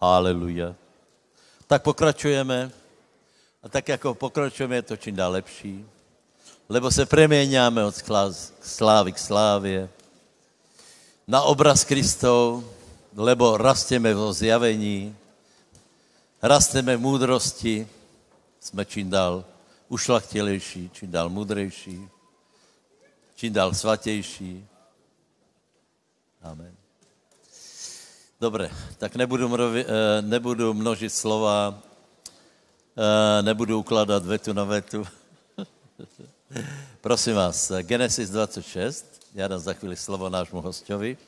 Haleluja. Tak pokračujeme. A tak, jako pokračujeme, je to čím dál lepší. Lebo se preměňáme od slávy k slávě na obraz Kristov, lebo rasteme vo zjavení, rasteme v múdrosti, jsme čím dál ušlachtilejší, čím dál mudrejší, čím dál svatější. Amen. Dobre, tak nebudu, mrovi, eh, nebudu množit slova, eh, nebudu ukládat vetu na vetu. Prosím vás, Genesis 26, já dám za chvíli slovo nášmu hostovi.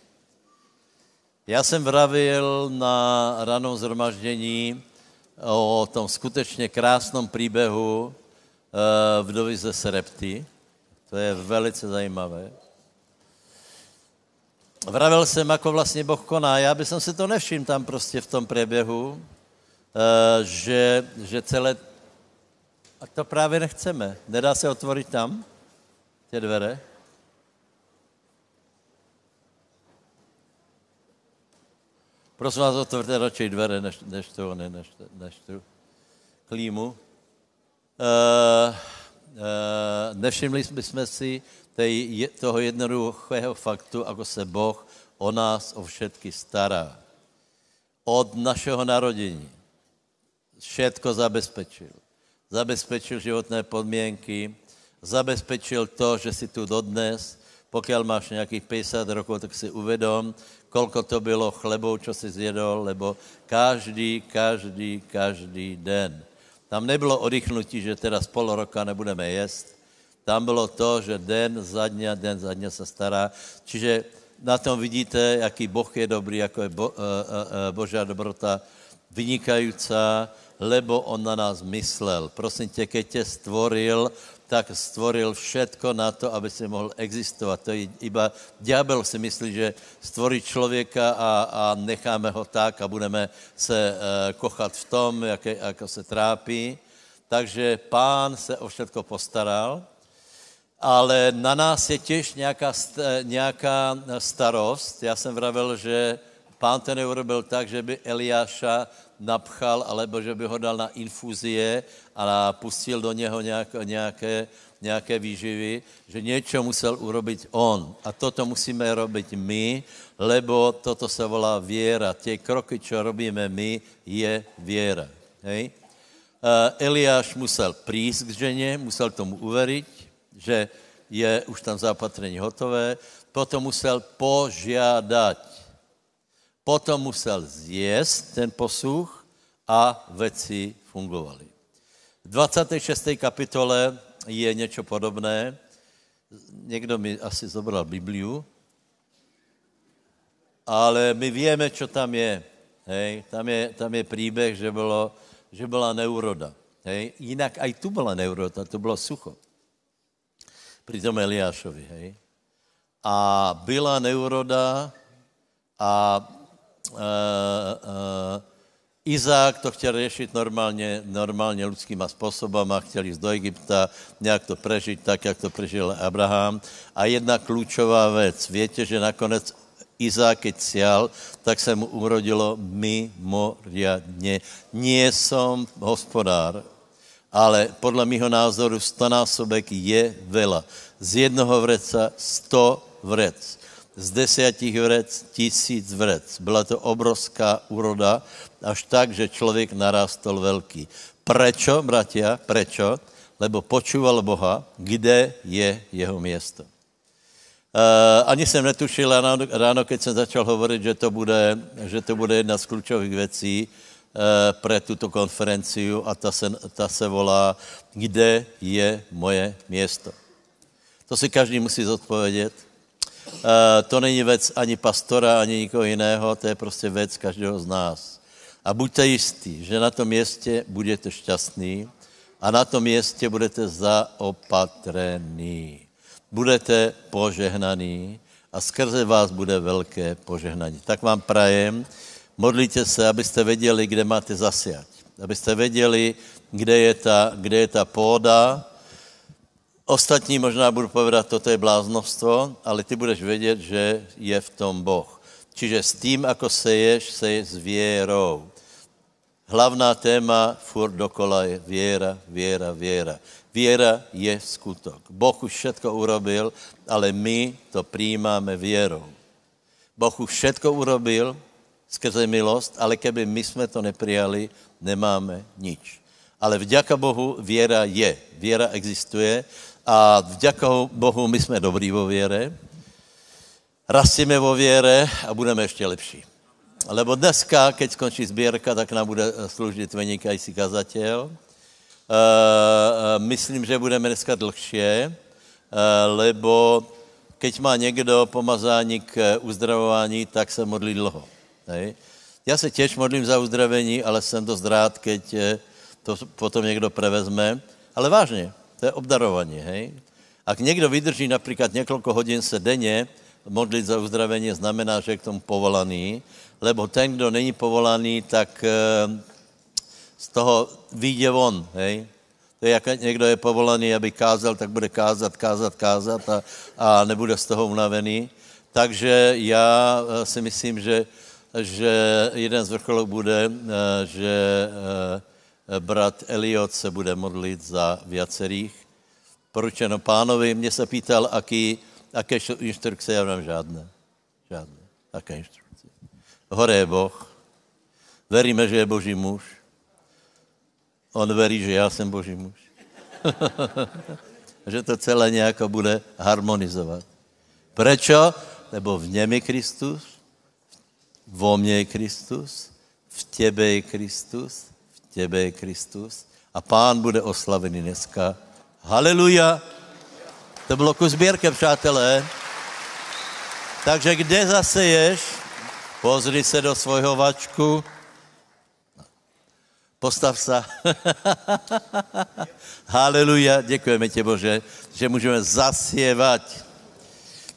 Já jsem vravil na ranou zhromaždění o tom skutečně krásnom příběhu eh, vdovy ze Serepty. To je velice zajímavé. Vravil jsem, ako vlastně Boh koná. Já bych si to nevšiml tam prostě v tom průběhu, eh, že, že celé... A to právě nechceme. Nedá se otvorit tam, ty dvere? Prosím vás, otvorte radšej dvere, než, než, to, ne, než, než tu klímu. Uh, uh, nevšimli jsme si tej, toho jednoduchého faktu, ako se Boh o nás, o všetky stará. Od našeho narodení. Všetko zabezpečil. Zabezpečil životné podmienky, zabezpečil to, že si tu dodnes, pokiaľ máš nějakých 50 rokov, tak si uvedom, kolko to bylo chlebov, čo si zjedol, lebo každý, každý, každý den. Tam nebylo oddychnutí, že teraz pol roka nebudeme jesť. Tam bylo to, že den za dňa, den za dňa se stará. Čiže na tom vidíte, jaký Boh je dobrý, jako je bo, uh, uh, Božá dobrota vynikající, lebo On na nás myslel. Prosím tě, keď tě stvoril, tak stvoril všetko na to, aby si mohl existovat. To je iba ďábel si myslí, že stvorí člověka a, a necháme ho tak a budeme se uh, kochat v tom, jak, jako se trápí. Takže pán se o všetko postaral ale na nás je těž nějaká, nějaká starost. Já jsem vravil, že pán to neurobil tak, že by Eliáša napchal, alebo že by ho dal na infuzie a pustil do něho nějak, nějaké, nějaké výživy, že něco musel urobit on. A toto musíme robiť my, lebo toto se volá věra. Tie kroky, čo robíme my, je věra. Hej? Uh, Eliáš musel prísť k ženě, musel tomu uveriť, že je už tam zapatrení hotové, potom musel požiadať, potom musel zjesť ten posuch a veci fungovaly. V 26. kapitole je něco podobné. Někdo mi asi zobral Bibliu, ale my víme, co tam je. Hej? Tam, je tam je příběh, že, bylo, že byla neuroda. Hej? Jinak aj tu byla neuroda, to bylo sucho pri tom Eliášovi, hej. A byla neuroda a e, e, Izák to chtěl řešit normálně, normálně lidskýma způsobama, chtěl jít do Egypta, nějak to prežít tak, jak to prežil Abraham. A jedna klíčová věc, víte, že nakonec Izák, keď sial, tak se mu urodilo mimoriadně. Nie som hospodár, ale podle mého názoru stonásobek je vela. Z jednoho vreca sto vrec. Z desiatich vrec tisíc vrec. Byla to obrovská úroda, až tak, že člověk narastol velký. Prečo, bratia, prečo? Lebo počúval Boha, kde je jeho město. Uh, ani jsem netušil ráno, ráno, keď jsem začal hovorit, že to bude, že to bude jedna z klíčových věcí, pre tuto konferenciu a ta se, ta se volá Kde je moje město? To si každý musí zodpovědět. Eh, to není věc ani pastora, ani nikoho jiného, to je prostě věc každého z nás. A buďte jistí, že na tom městě budete šťastní a na tom městě budete zaopatrení. Budete požehnaní a skrze vás bude velké požehnání. Tak vám prajem, Modlíte se, abyste věděli, kde máte zasiať. Abyste věděli, kde je ta, kde je ta půda. Ostatní možná budu povedat, toto je bláznovstvo, ale ty budeš vědět, že je v tom Boh. Čiže s tým, ako seješ, seješ s vierou. Hlavná téma furt dokola je viera, viera, viera. Viera je skutok. Boh už všetko urobil, ale my to přijímáme vierou. Boh už všetko urobil skrze milost, ale keby my jsme to neprijali, nemáme nič. Ale vďaka Bohu viera je. Viera existuje a vďaka Bohu my jsme dobrí vo viere, rastíme vo viere a budeme ještě lepší. Lebo dneska, keď skončí sbírka, tak nám bude slúžiť vynikající kazateľ. Uh, myslím, že budeme dneska dlhšie, uh, lebo keď má někdo pomazání k uzdravování, tak se modlí dlho. Hej? Já se těž modlím za uzdravení, ale jsem dost rád, keď to potom někdo prevezme. Ale vážně, to je obdarování, hej? Ak někdo vydrží například několik hodin se denně modlit za uzdravení, znamená, že je k tomu povolaný, lebo ten, kdo není povolaný, tak z toho vyjde von, hej? To je, jak někdo je povolaný, aby kázal, tak bude kázat, kázat, kázat a, a nebude z toho unavený. Takže já si myslím, že, že jeden z vrcholů bude, že brat Eliot se bude modlit za viacerých. Poručeno pánovi, mě se pýtal, aký, aké instrukce, já mám žádné. Žádné. Aké instrukce. Hore je Boh. Veríme, že je Boží muž. On verí, že já jsem Boží muž. že to celé nějako bude harmonizovat. Prečo? Lebo v něm je Kristus, vo mně je Kristus, v těbe je Kristus, v těbe je Kristus a pán bude oslavený dneska. Haleluja. To bylo ku sběrke, přátelé. Takže kde zaseješ? Pozri se do svojho vačku. Postav se. Haleluja. Děkujeme tě, Bože, že můžeme zasievat.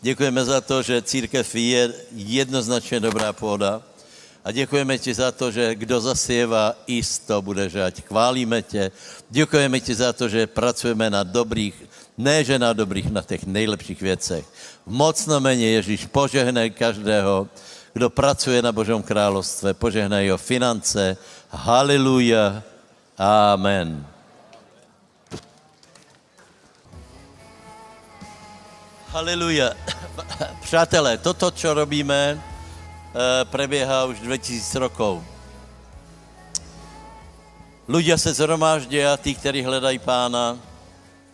Děkujeme za to, že církev je jednoznačně dobrá půda. A děkujeme ti za to, že kdo zasieva, isto bude žať. Chválíme tě. Děkujeme ti za to, že pracujeme na dobrých, ne že na dobrých, na těch nejlepších věcech. V mocno meně Ježíš požehnej každého, kdo pracuje na Božom královstve, požehnaj jeho finance. Haleluja. Amen. Haleluja. Přátelé, toto, co robíme, prebieha už 2000 rokov. Ľudia se zhromáždia, tí, ktorí hledají pána,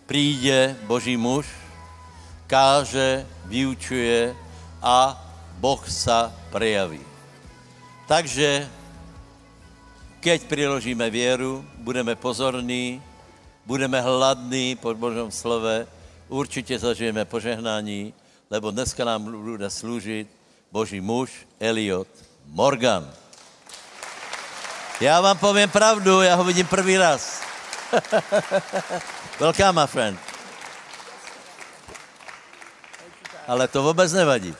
príde Boží muž, káže, vyučuje a Boh sa prejaví. Takže, keď priložíme věru, budeme pozorní, budeme hladní po Božom slove, určitě zažijeme požehnání, lebo dneska nám bude slúžiť Boží muž Eliot Morgan. Já vám povím pravdu, já ho vidím první raz. Welcome, my friend. Ale to vůbec nevadí.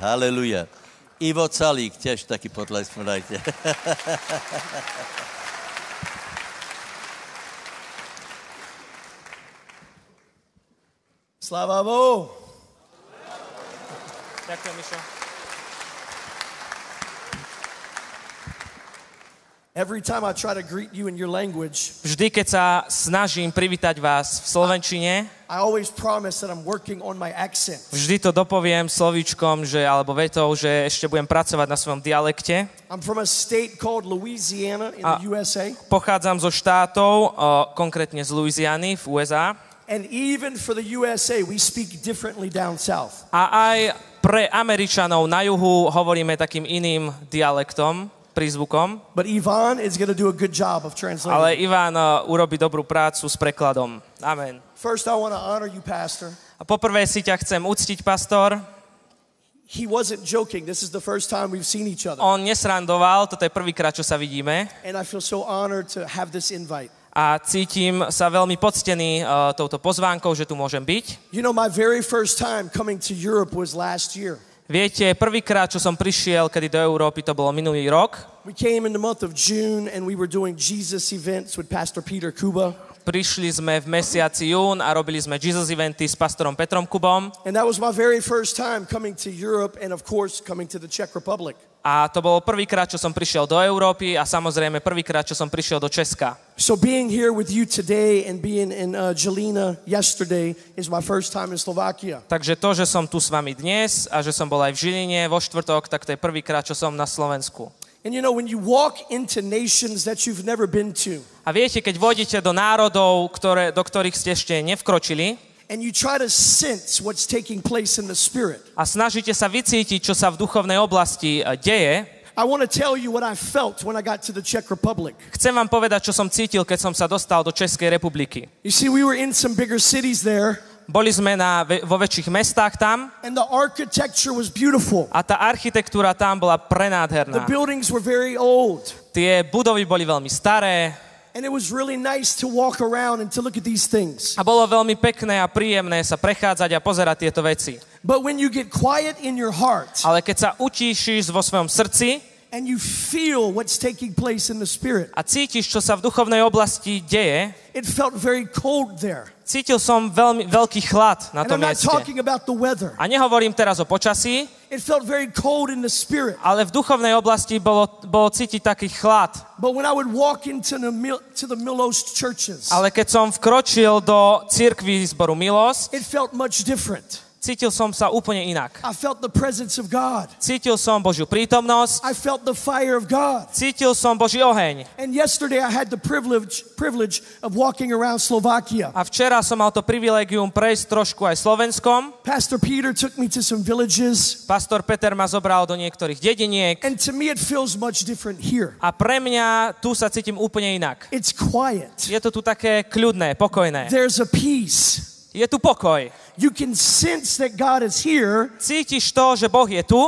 Haleluja. Ivo Calík, těž taky potlesk dajte. Sláva Bohu. Ďakujem, Mišo. Every time I try to greet you in your language, Vždy, keď sa snažím privítať vás v slovenčine, I always promise that I'm working on my accent. vždy to dopoviem slovíčkom, že, alebo vetou, že ešte budem pracovať na svojom dialekte. I'm from a state called Louisiana in the USA. Pochádzam zo štátov, konkrétne z Louisiany v USA. And even for the USA, we speak differently down south. A aj pre Američanov na juhu hovoríme takým iným dialektom, prízvukom. But Yvonne is going to do a good job of translating. Ale Ivan o, urobí dobrú prácu s prekladom. Amen. First, I want to honor you, Pastor. A poprvé si ťa chcem uctiť, pastor. He wasn't joking. This is the first time we've seen each other. On nesrandoval, toto je prvýkrát, čo sa vidíme. And I feel so honored to have this invite. A cítim sa veľmi poctený uh, touto pozvánkou, že tu môžem byť. You know, my very first time coming to Europe was last year. Viete, prvýkrát, čo som prišiel, kedy do Európy, to bolo minulý rok. We came in the month of June and we were doing Jesus events with Pastor Peter Kuba. prišli sme v mesiaci jún a robili sme Jesus eventy s pastorom Petrom Kubom. And that was my very first time coming to Europe and, of course, coming to the Czech Republic. A to bolo prvýkrát, čo som prišiel do Európy a samozrejme prvýkrát, čo som prišiel do Česka. So being here with you today and being in uh, Jelena yesterday is my first time in Slovakia. Takže to, že som tu s vami dnes a že som bol aj v Žiline vo štvrtok, tak to je prvýkrát, čo som na Slovensku. And you know, when you walk into nations that you've never been to, A viete, keď vodíte do národov, ktoré, do ktorých ste ešte nevkročili and you try to sense what's taking place in the spirit, a snažíte sa vycítiť, čo sa v duchovnej oblasti e, deje, I want to tell you what I felt when I got to the Czech Republic. chcem vám povedať, čo som cítil, keď som sa dostal do Českej republiky. You see, we were in some bigger cities there, Boli sme na, vo väčších mestách tam and the architecture was beautiful. a tá architektúra tam bola The prenádherná. buildings were very old. Tie budovy boli veľmi staré And it was really nice to walk around and to look at these things. a bolo veľmi pekné a príjemné sa prechádzať a pozerať tieto veci. But when you get quiet in your heart Ale keď sa utíšiš vo svojom srdci and you feel what's taking place in the spirit, a cítiš, čo sa v duchovnej oblasti deje, it felt very cold there. cítil som veľmi veľký chlad na And tom I'm mieste. talking about the weather. A nehovorím teraz o počasí, It felt very cold in the spirit. ale v duchovnej oblasti bolo, bolo cítiť taký chlad. But when I would walk into the Mil- to the Milos churches, Ale keď som vkročil do cirkvi zboru Milosť, it felt much different. Cítil som sa úplne inak. I felt the presence of God. Cítil som Božiu prítomnosť, I felt the fire of God. cítil som Boží oheň. And yesterday I had the privilege privilege of walking around Slovakia. A včera som mal to privilegium prejsť trošku aj Slovenskom. Pastor Peter took me to some villages, Pastor Peter ma zobral do niektorých dediniek and to me it feels much different here. a pre mňa tu sa cítim úplne inak. It's quiet. Je to tu také kľudné, pokojné. There's a peace. Je tu pokoj. You can sense that God is here, Cítiš to, že Boh je tu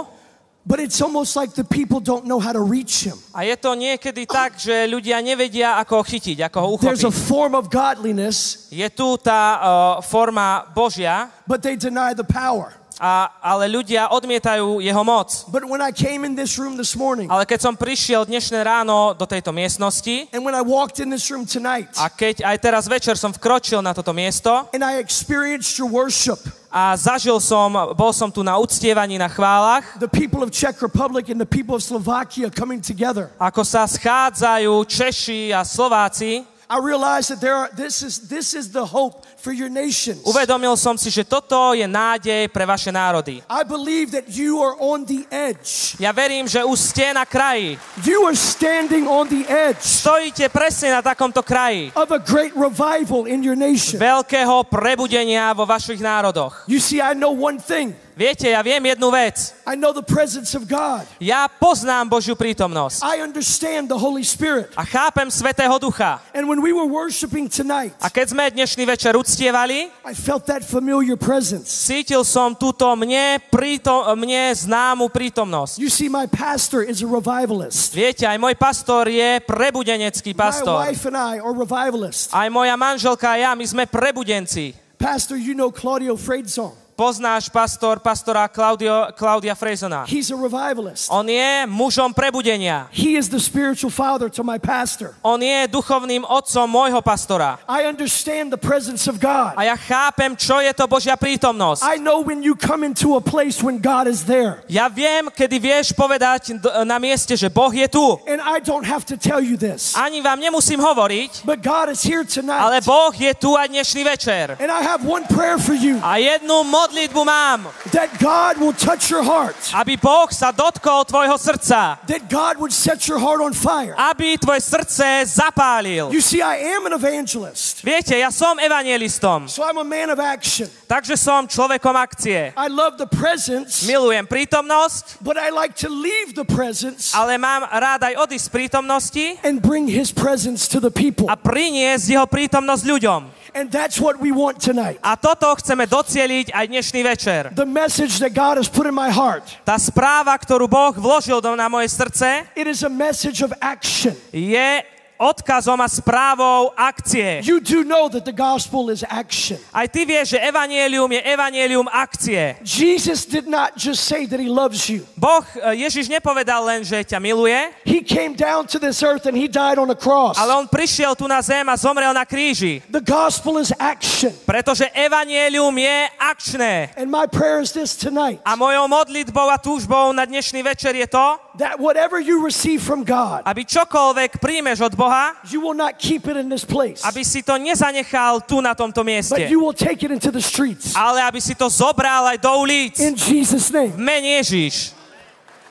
but it's almost like the people don't know how to reach him. a je to niekedy tak, že ľudia nevedia, ako ho chytiť, ako ho There's a uchopiť. form of godliness, Je tu tá uh, forma Božia, but they deny the power. A, ale ľudia odmietajú jeho moc. But when I came in this room this morning, Ale keď som prišiel dnešné ráno do tejto miestnosti and when I walked in this room tonight, a keď aj teraz večer som vkročil na toto miesto and I experienced your worship, a zažil som, bol som tu na uctievaní na chválach, the people of Czech Republic and the people of Slovakia coming together, ako sa schádzajú Češi a Slováci, I realized that there are, this, is, this is the hope for your nations. uvedomil som si, že toto je nádej pre vaše národy. I believe that you are on the edge. Ja verím, že už ste na kraji. You are standing on the edge Stojíte presne na takomto kraji. of a great revival in your nation. Veľkého prebudenia vo vašich národoch. You see, I know one thing. Viete, ja viem jednu vec. I know the presence of God. Ja poznám Božiu prítomnosť. I understand the Holy Spirit. A chápem Svetého Ducha. And when we were worshiping tonight, A keď sme dnešný večer uctievali, I felt that familiar presence. cítil som túto mne, prítom, mne známu prítomnosť. You see, my pastor is a revivalist. Viete, aj môj pastor je prebudenecký My pastor. wife and I are revivalists. Aj moja manželka a ja, my sme prebudenci. Pastor, you know Claudio Fredzon. Poznáš pastor, pastora Claudio, Claudia Frezona. He's a revivalist. On je mužom prebudenia. He is the spiritual father to my pastor. On je duchovným otcom môjho pastora. I understand the presence of God. A ja chápem, čo je to Božia prítomnosť. I know when you come into a place when God is there. Ja viem, kedy vieš povedať na mieste, že Boh je tu. And I don't have to tell you this. Ani vám nemusím hovoriť, But God is here ale tonight. Boh je tu aj dnešný večer. And I have one prayer for you A jednu modlitbu mám, that God will touch your heart, aby Boh sa dotkol tvojho srdca. that God would set your heart on fire. Aby tvoje srdce zapálil. You see, I am an evangelist, Viete, ja som evangelistom, so I'm a man of action. takže som človekom akcie. I love the presence, Milujem prítomnosť, but I like to leave the presence ale mám rád aj odísť z prítomnosti and bring His presence to the people. a priniesť jeho prítomnosť ľuďom. And that's what we want tonight. A toto chceme docieliť aj dnešný večer. The message that God has put in my heart, Tá správa, ktorú Boh vložil do, na moje srdce, it is a message of action. je odkazom a správou akcie. You do know that the gospel is action. Aj ty vieš, že evanielium je evanielium akcie. Jesus did not just say that he loves you. Boh, e, Ježiš nepovedal len, že ťa miluje, He came down to this earth and he died on a cross. ale on prišiel tu na zem a zomrel na kríži. The gospel is action. Pretože evanielium je akčné. And my prayer is this tonight A mojou modlitbou a túžbou na dnešný večer je to, that whatever you receive from God, aby čokoľvek príjmeš od Boha, you will not keep it in this place, aby si to nezanechal tu na tomto but mieste, you will take it into the streets. ale aby si to zobral aj do ulic. In Jesus' name. V mene Ježiš.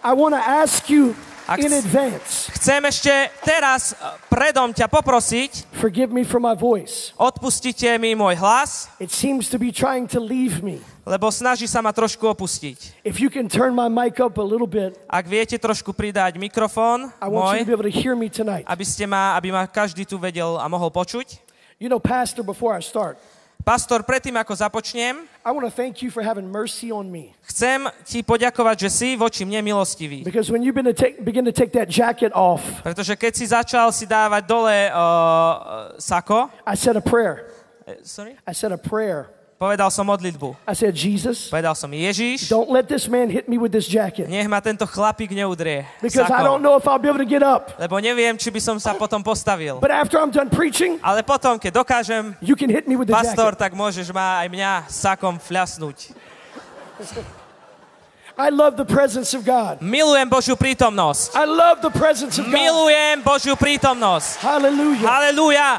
I want to ask you Ak- in advance Chcem ešte teraz e, predom ťa poprosiť, forgive me for my voice. odpustite mi môj hlas, It seems to be trying to leave me. lebo snaží sa ma trošku opustiť. If you can turn my mic up a little bit, Ak viete trošku pridať mikrofón I want you to be môj, able to hear me tonight. aby, ste ma, aby ma každý tu vedel a mohol počuť. You know, Pastor, before I start, Pastor, predtým ako započnem, I want to thank you for having mercy on me. chcem ti poďakovať, že si voči mne milostivý. Because when you begin to take, begin to take that jacket off, Pretože keď si začal si dávať dole uh, sako, I said a prayer. eh, sorry? I said a prayer. Povedal som modlitbu. I said, Jesus, Povedal som, Ježiš, don't let this man hit me with this jacket. nech ma tento chlapík neudrie. Because I don't know if I'll be able to get up. lebo neviem, či by som sa potom postavil. But after I'm done preaching, Ale potom, keď dokážem, you can hit me with the pastor, jacket. tak môžeš ma aj mňa sakom fľasnúť. I love the presence of God. Milujem Božiu prítomnosť. I love the presence of God. Milujem Božiu prítomnosť. Hallelujah. Halelúja.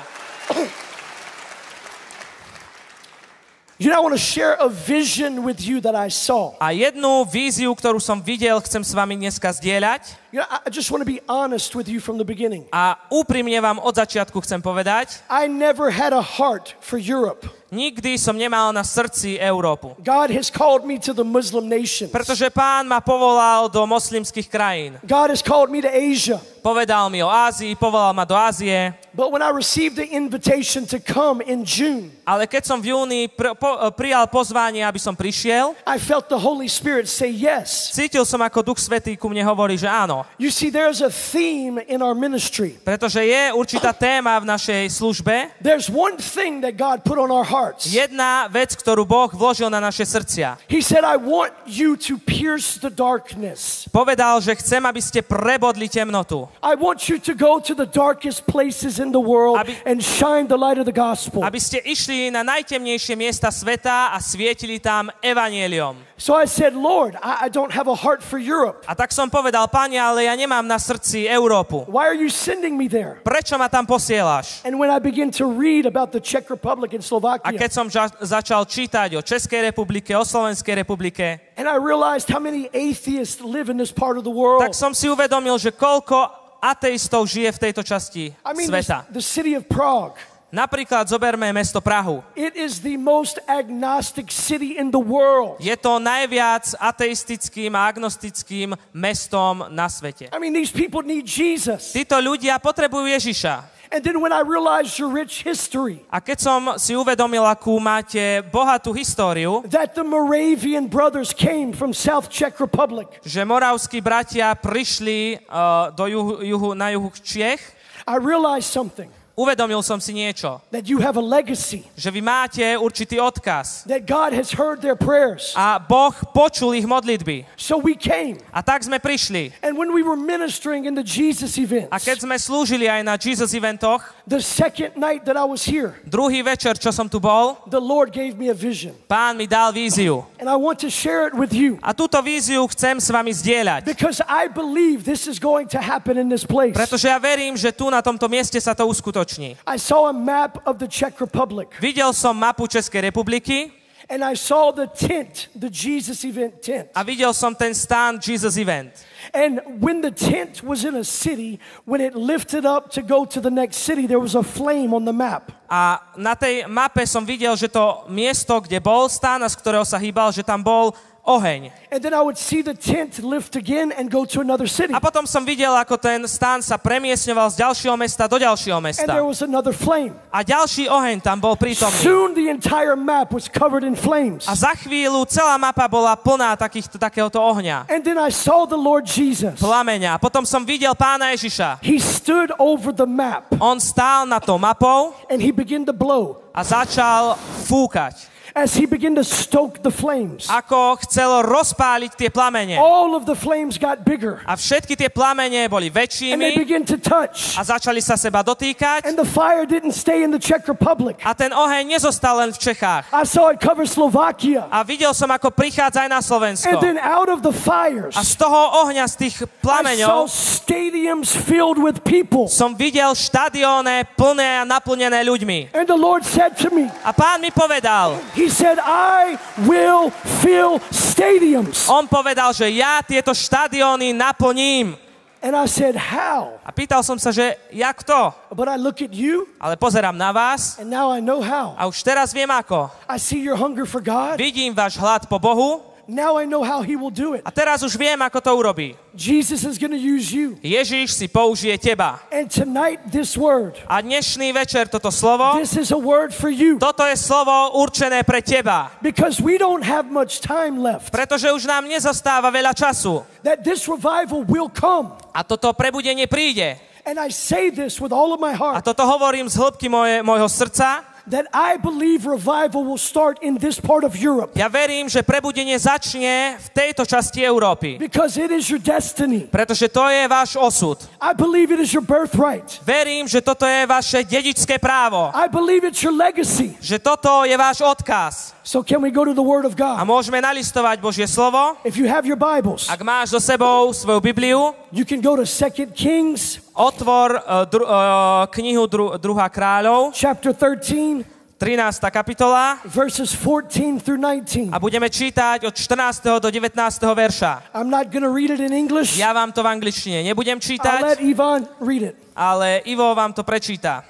You know, I want to share a vision with you that I saw. A jednu víziu, ktorú som videl, chcem s vami dneska zdieľať. You know, I just want to be honest with you from the beginning. A úprimne vám od začiatku chcem povedať, I never had a heart for Europe. nikdy som nemal na srdci Európu. God has called me to the Muslim nations. Pretože pán ma povolal do moslimských krajín. God has called me to Asia. Povedal mi o Ázii, povolal ma do Ázie, But when I received the invitation to come in June, ale keď som v júni pr- po- prijal pozvanie, aby som prišiel, I felt the Holy Spirit say yes. cítil som, ako Duch Svetý ku mne hovorí, že áno. You see, there's a theme in our ministry. Pretože je určitá téma v našej službe, There's one thing that God put on our hearts. jedna vec, ktorú Boh vložil na naše srdcia. He said, I want you to pierce the darkness. Povedal, že chcem, aby ste prebodli temnotu. I want you to go to the darkest places in the world Aby- and shine the light of the gospel. Aby ste išli na najtemnejšie miesta sveta a svietili tam evanieliom. So I said, Lord, I, I don't have a heart for Europe. A tak som povedal, pane, ale ja nemám na srdci Európu. Why are you sending me there? Prečo ma tam posielaš? And when I begin to read about the Czech Republic and A Slovakia, keď som ža- začal čítať o Českej republike, o Slovenskej republike, and I realized how many atheists live in this part of the world. tak som si uvedomil, že koľko ateistov žije v tejto časti I mean, sveta. the city of Prague. Napríklad zoberme mesto Prahu. It is the most agnostic city in the world. Je to najviac ateistickým a agnostickým mestom na svete. I mean, these people need Jesus. Títo ľudia potrebujú Ježiša. And then when I realized your rich history, A keď som si uvedomil, akú máte bohatú históriu, that the Moravian brothers came from South Czech Republic, že moravskí bratia prišli uh, do juhu, juhu, na juhu Čiech, I realized something uvedomil som si niečo, that you have a legacy, že vy máte určitý odkaz that God has heard their prayers. a Boh počul ich modlitby. So we came. A tak sme prišli. And when we were ministering in the Jesus events, A keď sme slúžili aj na Jesus eventoch, the second night that I was here, druhý večer, čo som tu bol, the Lord gave me a vision. pán mi dal víziu. And I want to share it with you A túto víziu chcem s vami zdieľať. because I believe this is going to happen in this place. Pretože ja verím, že tu na tomto mieste sa to uskutoční. I saw a map of the Czech Republic Videl som mapu Českej republiky and I saw the tent, the Jesus event tent. a videl som ten stan Jesus Event. And when the tent was in a city, when it lifted up to go to the next city, there was a flame on the map. A na tej mape som videl, že to miesto, kde bol stan z ktorého sa hýbal, že tam bol oheň. And then I would see the tent lift again and go to another city. A potom som videl, ako ten stan sa premiesňoval z ďalšieho mesta do ďalšieho And mesta. there was another flame. A ďalší oheň tam bol prítomný. Soon the entire map was covered in flames. A za chvíľu celá mapa bola plná takýchto, takéhoto ohňa. And then I saw the Lord Jesus. Plameňa. Potom som videl pána Ježiša. He stood over the map On stál nad tou mapou and he began to blow. a začal fúkať. As he began to stoke the flames, Ako chcel rozpáliť tie plamene. all of the flames got bigger A všetky tie plamene boli and they väčšími began to touch. a začali sa seba dotýkať. And the fire didn't stay in the Czech Republic. A ten oheň nezostal len v Čechách. I saw it cover Slovakia. A videl som, ako prichádza aj na And Slovensko. then out of the fires, A z toho ohňa, z tých I saw plameňov, stadiums filled with people. som videl štadióne plné a naplnené ľuďmi. And the Lord said to me, A pán mi povedal, He said, I will fill stadiums. on povedal, že ja tieto štadióny naplním. And I said, How? A pýtal som sa, že jak to? But I look at you, Ale pozerám na vás and now I know how. a už teraz viem ako. I see your hunger for God. Vidím váš hlad po Bohu Now I know how He will do it. a teraz už viem, ako to urobí. Jesus is going to use you. Ježíš si použije teba. And tonight, this word, A dnešný večer toto slovo, this is a word for you. toto je slovo určené pre teba. Because we don't have much time left. Pretože už nám nezostáva veľa času. That this revival will come. A toto prebudenie príde. And I say this with all of A my heart toto hovorím z hĺbky moje, môjho srdca. That I believe revival will start in this part of Europe Ja verím, že prebudenie začne v tejto časti Európy. because it is your destiny. Pretože to je váš osud. I believe it is your birthright. Verím, že toto je vaše dedičské právo. I believe it's your legacy. Že toto je váš odkaz. So can we go to the Word of A God? môžeme nalistovať Božie slovo. If you have your Bibles, Ak máš so sebou svoju Bibliu, you can go to 2 Kings otvor uh, dru, uh, knihu dru, druhá kráľov, chapter 13, 13. kapitola verses 14 through 19. a budeme čítať od 14. do 19. verša. I'm not going to read it in English. Ja vám to v angličtine nebudem I'll čítať, let Yvonne read it. ale Ivo vám to prečíta.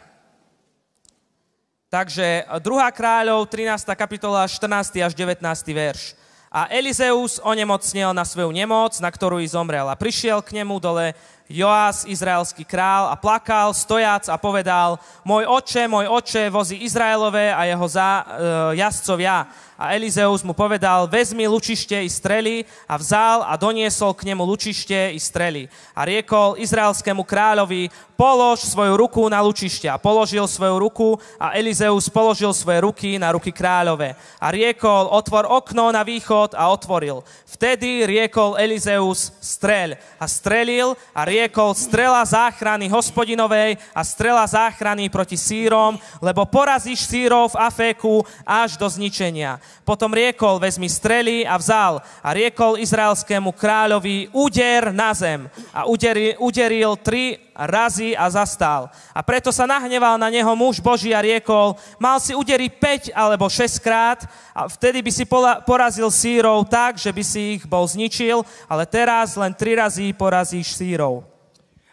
Takže 2. kráľov, 13. kapitola, 14. až 19. verš. A Elizeus onemocnil na svoju nemoc, na ktorú i zomrel. A prišiel k nemu dole Joás, izraelský král, a plakal, stojac a povedal, môj oče, môj oče, vozi Izraelové a jeho za, e, jazdcovia. A Elizeus mu povedal, vezmi lučište i strely a vzal a doniesol k nemu lučište i strely. A riekol izraelskému kráľovi, polož svoju ruku na lučište. A položil svoju ruku a Elizeus položil svoje ruky na ruky kráľove. A riekol, otvor okno na východ a otvoril. Vtedy riekol Elizeus, streľ. A strelil a riekol, strela záchrany hospodinovej a strela záchrany proti sírom, lebo porazíš sírov v Aféku až do zničenia. Potom riekol, vezmi strely a vzal a riekol izraelskému kráľovi, uder na zem. A uderi, uderil tri razy a zastal. A preto sa nahneval na neho muž Boží a riekol, mal si uderiť 5 alebo 6 krát a vtedy by si porazil sírov tak, že by si ich bol zničil, ale teraz len tri razy porazíš sírov.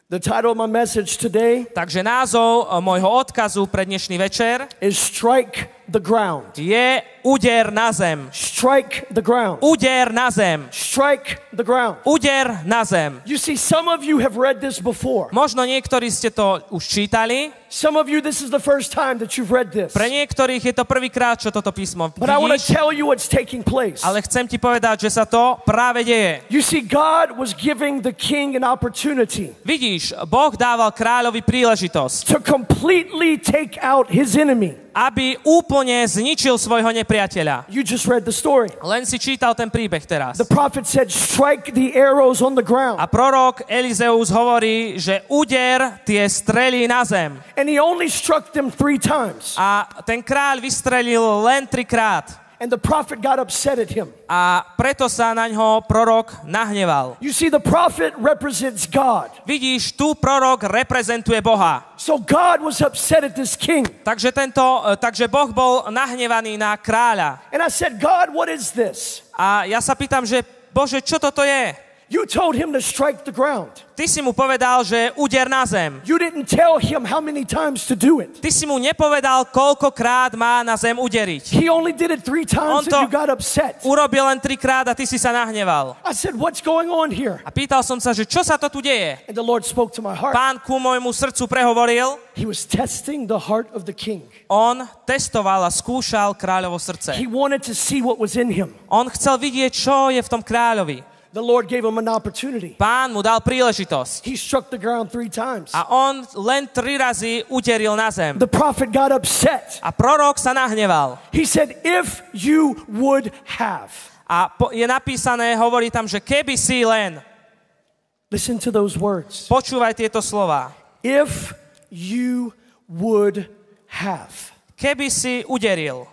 The title of my message today Takže názov e, môjho odkazu pre dnešný večer is Strike the Ground. je Uder na zem. Strike the ground. Uder na zem. Strike the ground. Uder na zem. You see, some of you have read this before. Možno niektorí ste to už čítali, Some of you, this is the first time that you've read this. pre niektorých je to prvýkrát, čo toto písmo But I want to tell you what's taking place. ale chcem ti povedať, že sa to práve deje. You see, God was giving the king an opportunity Vidíš, Boh dával kráľovi príležitosť, to completely take out his enemy. aby úplne zničil svojho nepriateľa. You just read the story. Len si čítal ten príbeh teraz. The prophet said, Strike the arrows on the ground. A prorok Elizeus hovorí, že uder tie strely na zem. And he only struck them three times. A ten kráľ vystrelil len trikrát. And the prophet got upset at him. A preto sa na ňo prorok nahneval. You see, the prophet represents God. Vidíš, tu prorok reprezentuje Boha. So God was upset at this king. Takže, tento, e, takže Boh bol nahnevaný na kráľa. And I said, God, what is this? A ja sa pýtam, že Bože, čo toto je? You told him to strike the ground. Ty si mu povedal, že uder na zem. You didn't tell him how many times to do it. Ty si mu nepovedal, koľkokrát má na zem uderiť. He only did it three On times to- and you got upset. Urobil len trikrát a ty si sa nahneval. I said, What's going on here? A pýtal som sa, že čo sa to tu deje? And the Lord spoke to my heart. Pán ku môjmu srdcu prehovoril, He was testing the heart of the king. on testoval a skúšal kráľovo srdce. He wanted to see what was in him. On chcel vidieť, čo je v tom kráľovi. The Lord gave him an opportunity. Pán mu dal príležitosť. He struck the ground three times. A on len tri razy uderil na zem. The prophet got upset. A prorok sa nahneval. He said, If you would have. A po, je napísané, hovorí tam, že keby si len, Listen to those words. počúvaj tieto slova, If you would have. keby si uderil.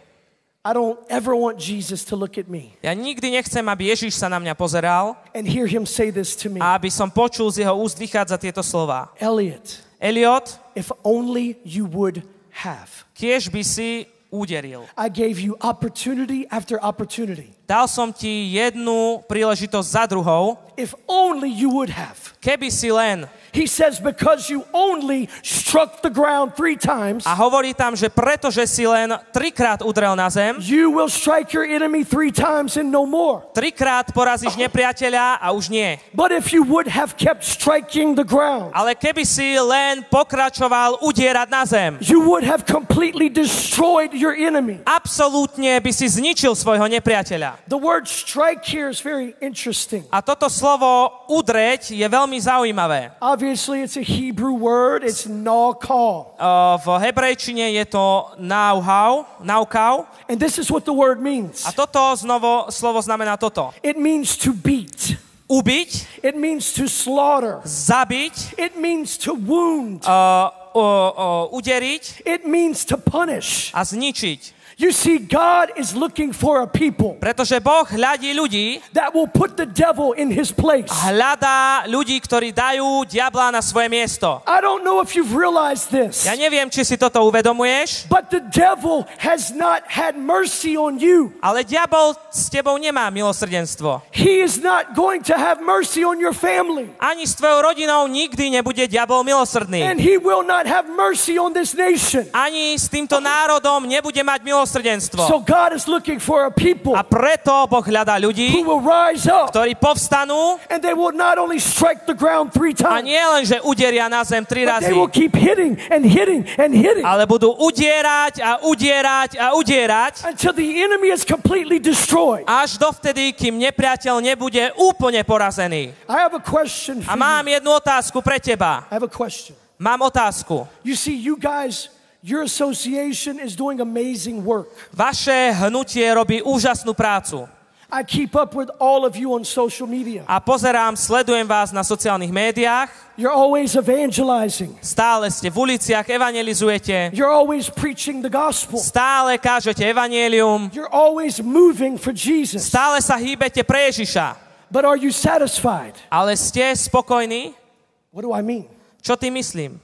I don't ever want Jesus to look at me Ja nikdy nechcem, aby Ježiš sa na mňa pozeral and hear him say this to me. a aby som počul z jeho úst vychádzať tieto slova. Elliot, Eliot, if only you would have. kiež by si uderil. I gave you opportunity after opportunity. Dal som ti jednu príležitosť za druhou, If only you would have. keby si len. He says, because you only struck the ground three times, A hovorí tam, že pretože si len trikrát udrel na zem, you will strike your enemy three times and no more. trikrát porazíš nepriateľa a už nie. But if you would have kept striking the ground, Ale keby si len pokračoval udierať na zem, you would have completely destroyed your enemy. absolútne by si zničil svojho nepriateľa. The word strike here is very interesting. A toto slovo udreť je veľmi zaujímavé. Obviously, it's a Hebrew word. It's nakal. Uh, V hebrejčine je to nauhau, naukau. And this is what the word means. A toto znovu slovo znamená toto. It means to beat. Ubiť, It means to slaughter. zabiť, It means to wound. uh, uh, uh, uderiť It means to punish. a zničiť. You see, God is looking for a people Pretože Boh hľadí ľudí that will put the devil in his place. hľadá ľudí, ktorí dajú diabla na svoje miesto. I don't know if you've realized this, Ja neviem, či si toto uvedomuješ, but the devil has not had mercy on you. ale diabol s tebou nemá milosrdenstvo. He is not going to have mercy on your family. Ani s tvojou rodinou nikdy nebude diabol milosrdný. And he will not have mercy on this nation. Ani s týmto národom nebude mať milosrdenstvo. So God is looking for a people A preto Boh hľadá who ľudí, will rise up ktorí povstanú and they will not only strike the ground three a times, nie len, že uderia na zem tri razy, they will keep hitting and hitting and hitting ale budú udierať a udierať a udierať until the enemy is completely destroyed. až dovtedy, kým nepriateľ nebude úplne porazený. I have a question A for mám you. jednu otázku pre teba. I have a question. Mám otázku. You see, you guys, your association is doing amazing work. Vaše hnutie robí úžasnú prácu. I keep up with all of you on social media. A pozerám, sledujem vás na sociálnych médiách. You're always evangelizing. Stále ste v uliciach, evangelizujete. You're always preaching the gospel. Stále kážete evanielium. You're always moving for Jesus. Stále sa hýbete pre Ježiša. But are you satisfied? Ale ste spokojní? What do I mean? Čo ty myslím?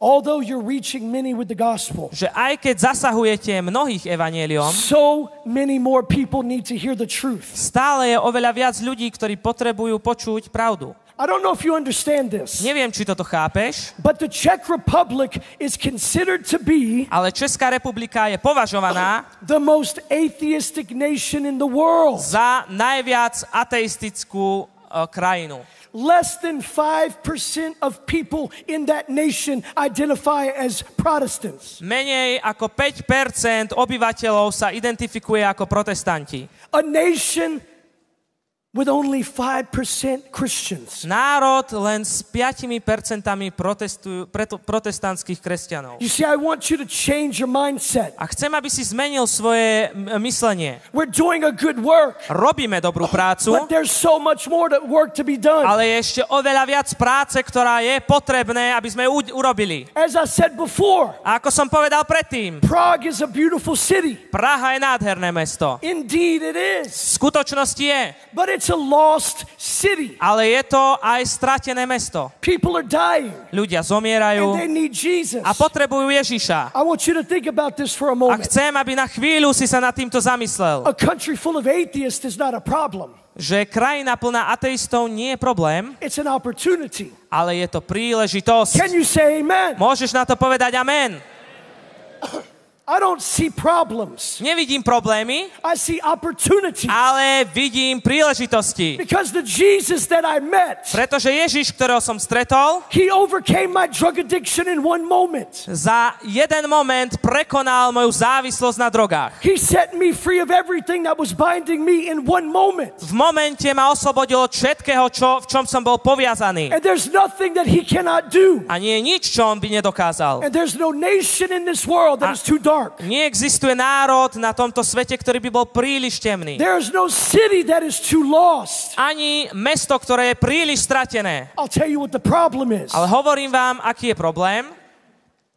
Although you're reaching many with the gospel, Že aj keď zasahujete mnohých evanieliom, so many more people need to hear the truth. stále je oveľa viac ľudí, ktorí potrebujú počuť pravdu. I don't know if you understand this, Neviem, či toto chápeš, but the Czech Republic is considered to be ale Česká republika je považovaná the most atheistic nation in the world. za najviac ateistickú e, krajinu. Less than 5% of people in that nation identify as Protestants. Menej ako 5% obyvateľov sa identifikuje ako protestanti. A nation with only 5% Christians. Národ len s 5% protestujú, preto, protestantských kresťanov. You see, I want you to change your mindset. A chcem, aby si zmenil svoje myslenie. We're doing a good work, Robíme dobrú prácu, but there's so much more to work to be done. ale je ešte oveľa viac práce, ktorá je potrebné, aby sme u- urobili. As I said before, A ako som povedal predtým, Prague is a beautiful city. Praha je nádherné mesto. Indeed, it is. V skutočnosti je, But it's a lost city. ale je to aj stratené mesto. People are dying, Ľudia and zomierajú they need Jesus. a potrebujú Ježiša. I want you to think about this for A a moment. chcem, aby na chvíľu si sa nad týmto zamyslel. A country full of atheists is not a problem. že krajina plná ateistov nie je problém, it's an opportunity. ale je to príležitosť. Can you say amen? Môžeš na to povedať amen. I don't see problems. Nevidím problémy, I see opportunities. ale vidím príležitosti. Because the Jesus that I met, Pretože Ježiš, ktorého som stretol, he overcame my drug addiction in one moment. za jeden moment prekonal moju závislosť na drogách. He set me free of everything that was binding me in one moment. V momente ma oslobodil od všetkého, čo, v čom som bol poviazaný. And there's nothing that he cannot do. A nie je nič, čo on by nedokázal. And there's no nation in this world that is too dark. Neexistuje národ na tomto svete, ktorý by bol príliš temný. There is no city that is too lost. Ani mesto, ktoré je príliš stratené. I'll tell you what the problem is. Ale hovorím vám, aký je problém.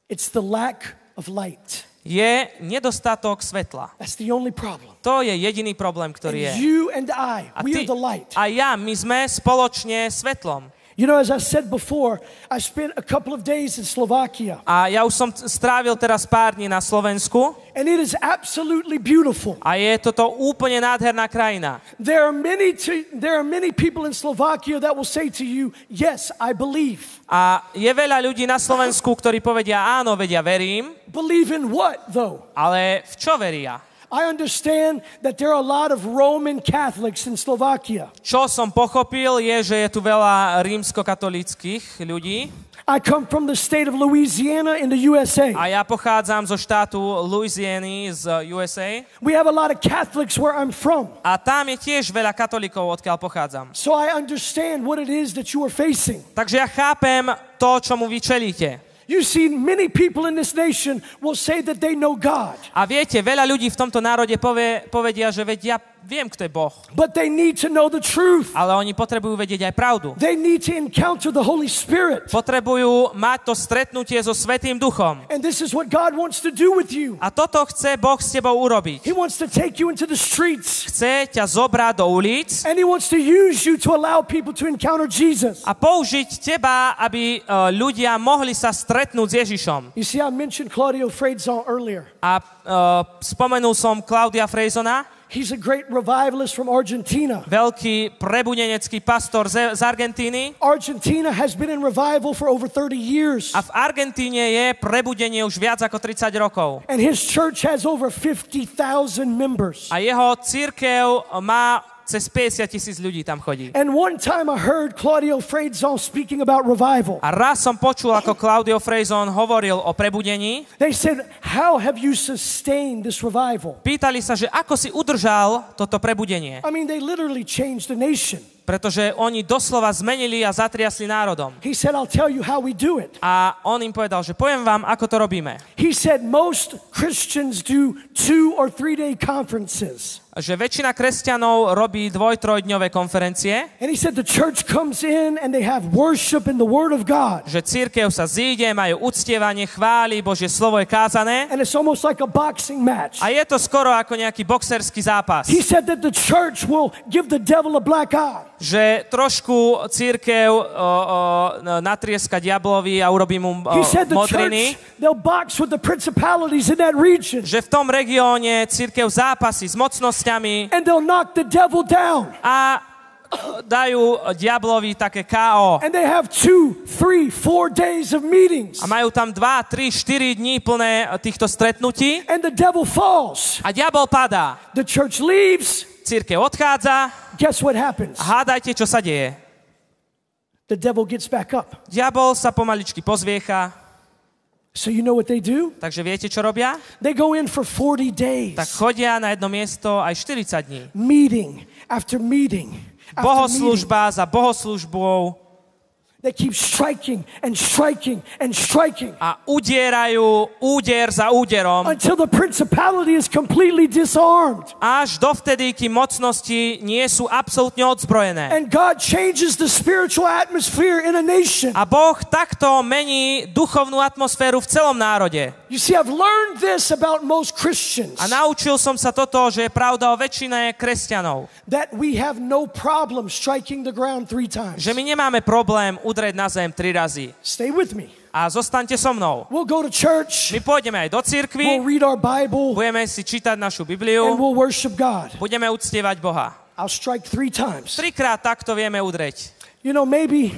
It's the lack of light. Je nedostatok svetla. That's the only problem. To je jediný problém, ktorý je. you and I, A, ty, are the light. a ja, my sme spoločne svetlom. You know, as I said before, I spent a couple of days in Slovakia, A ja už som strávil teraz pár dní na Slovensku and it is absolutely beautiful. a je toto úplne nádherná krajina. There are many to, there are many people in Slovakia that will say to you, "Yes, I believe." A je veľa ľudí na Slovensku, ktorí povedia áno, vedia, verím, Believe in what though? ale v čo veria? I understand that there are a lot of Roman Catholics in Slovakia. Čo som pochopil je, že je tu veľa rímskokatolických ľudí I come from the state of Louisiana in the USA. a ja pochádzam zo štátu Louisiany z USA We have a lot of Catholics where I'm from. a tam je tiež veľa katolíkov, odkiaľ pochádzam. So I understand what it is that you are facing. Takže ja chápem to, čomu vy čelíte. You see, many people in this nation will say that they know God, A viete, veľa ľudí v tomto národe povie, povedia, že veď ja viem, kto je Boh. but they need to know the truth. Ale oni potrebujú vedieť aj pravdu. They need to encounter the Holy Spirit. Potrebujú mať to stretnutie so Svetým Duchom. And this is what God wants to do with you. A toto chce Boh s tebou urobiť. He wants to take you into the streets, Chce ťa zobrať do ulic and He wants to use you to allow people to encounter Jesus. a použiť teba, aby e, ľudia mohli sa stretnúť s Ježišom. You see, I mentioned Claudio Fredzon earlier. A uh, spomenul som Klaudia Frejzona, He's a great revivalist from Argentina. veľký prebudenecký pastor z, z Argentíny. Argentina has been in revival for over 30 years. A v Argentíne je prebudenie už viac ako 30 rokov. And his church has over 50,000 members. A jeho církev má cez 50 tisíc ľudí tam chodí. And one time I heard Claudio Fredzon speaking about revival. A raz som počul, ako Claudio Frejzon hovoril o prebudení. They said, How have you sustained this revival? Pýtali sa, že ako si udržal toto prebudenie. I mean, they literally changed the nation. Pretože oni doslova zmenili a zatriasli národom. He said, I'll tell you how we do it. A on im povedal, že poviem vám, ako to robíme. He said, Most Christians do two or three day conferences. Že väčšina kresťanov robí dvoj, trojdňové konferencie, And he said, The church comes in and they have worship in the Word of God. že církev sa zíde, majú uctievanie, chváli, Božie slovo je kázané And it's almost like a boxing match. a je to skoro ako nejaký boxerský zápas. He said that the church will give the devil a black eye. Že trošku církev o, o, natrieska diablovi a urobí mu o, modriny. Že v tom regióne církev zápasí s mocnosťami and they'll knock the devil down. a dajú diablovi také KO. And they have two, three, four days of meetings. A majú tam 2, 3, 4 dní plné týchto stretnutí And the devil falls. a diabol padá. The church leaves. Církev odchádza Guess what happens? hádajte, čo sa deje. The devil gets back up. Diabol sa pomaličky pozviecha, So you know what they do? takže viete, čo robia? They go in for 40 days. Tak chodia na jedno miesto aj 40 dní. Meeting after meeting. After meeting. Bohoslužba za bohoslužbou They keep striking and striking and striking a udierajú úder za úderom until the principality is completely disarmed. až dovtedy, kým mocnosti nie sú absolútne odzbrojené. And God changes the spiritual atmosphere in a nation. A Boh takto mení duchovnú atmosféru v celom národe. You see, I've learned this about most Christians A naučil som sa toto, že je pravda o väčšine kresťanov. that we have no problem striking the ground three times. Že my nemáme problém udrieť na zem tri razy. Stay with me. A zostaňte so mnou. We'll go to church, My pôjdeme aj do we'll cirkvi, read our Bible, budeme si čítať našu and Bibliu, we'll worship God. budeme uctievať Boha. I'll strike three times. Trikrát takto vieme udreť. You know, maybe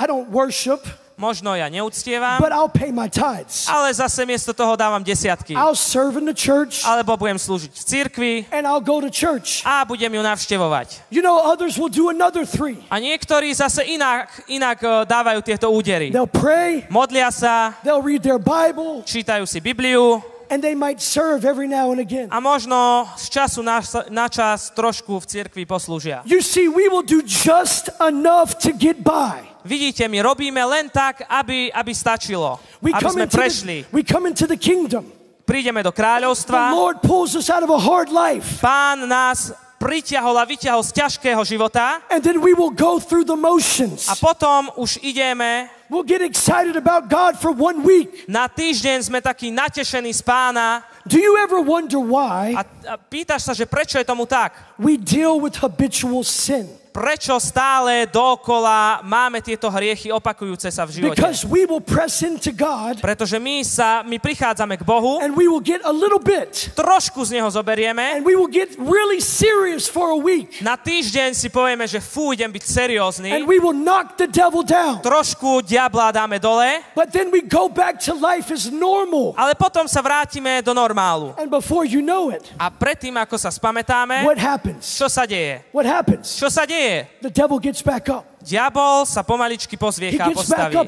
I don't worship, Možno ja neúctievam, but I'll pay my tithes. ale zase miesto toho dávam desiatky. I'll serve in the church Alebo budem slúžiť v cirkvi and I'll go to church. a budem ju navštevovať. You know, others will do another three. A niektorí zase inak, inak eh, dávajú tieto údery. They'll pray, Modlia sa, they'll read their Bible, čítajú si Bibliu and they might serve every now and again. a možno z času na, na čas trošku v cirkvi poslúžia. You see, we will do just enough to get by. Vidíte, my robíme len tak, aby, aby stačilo. We Aby come, sme into prešli. the, we come into the kingdom. Prídeme do The. Lord pulls us out of a hard life. Pán nás priťahol a vyťahol z ťažkého života And then we will go through the motions. a potom už ideme We'll get excited about God for one week. na týždeň sme takí natešení z pána Do you ever wonder why a, a pýtaš sa, že prečo je tomu tak? we deal with habitual sin? Prečo stále dokola máme tieto hriechy opakujúce sa v živote? Because we will press into God Pretože my sa, my prichádzame k Bohu, and we will get a little bit trošku z Neho zoberieme, and we will get really serious for a week na týždeň si povieme, že fú, idem byť seriózny, and we will knock the devil down. trošku diabla dáme dole, But then we go back to life as normal. ale potom sa vrátime do normálu. And before you know it, A predtým, ako sa spamätáme, what happens? čo sa deje? What happens? Čo sa deje? The devil gets back up. Diabol sa pomaličky pozviecha a postaví.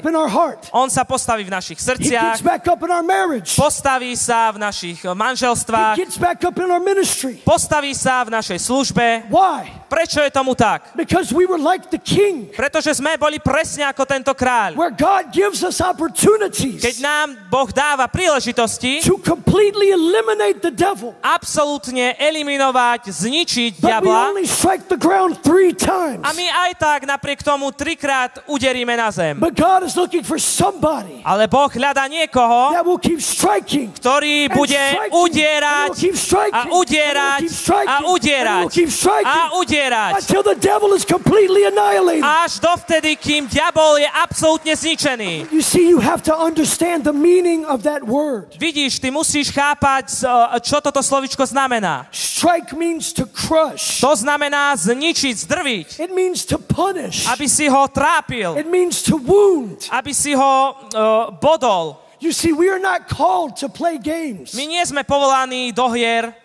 On sa postaví v našich srdciach, postaví sa v našich eh, manželstvách, postaví sa v našej službe. Why? Prečo je tomu tak? Because we were like the king, Pretože sme boli presne ako tento kráľ. where God gives us opportunities Keď nám Boh dáva príležitosti to completely eliminate the devil. absolútne eliminovať, zničiť But we diabla, only strike the ground three times. a my aj tak napriek tomu trikrát uderíme na zem. But God is looking for somebody Ale Boh hľadá niekoho, that will keep striking. ktorý bude udierať a udierať a udierať a udierať until the devil is completely annihilated. až dovtedy, kým diabol je absolútne zničený. You see, you have to understand the meaning of that word. Vidíš, ty musíš chápať, z- čo toto slovičko znamená. Strike means to crush. To znamená zničiť, zdrviť, It means to punish. Aby si ho trápil, It means to wound. aby si ho uh, bodol. You see, we are not called to play games. My nie sme povolaní do hier,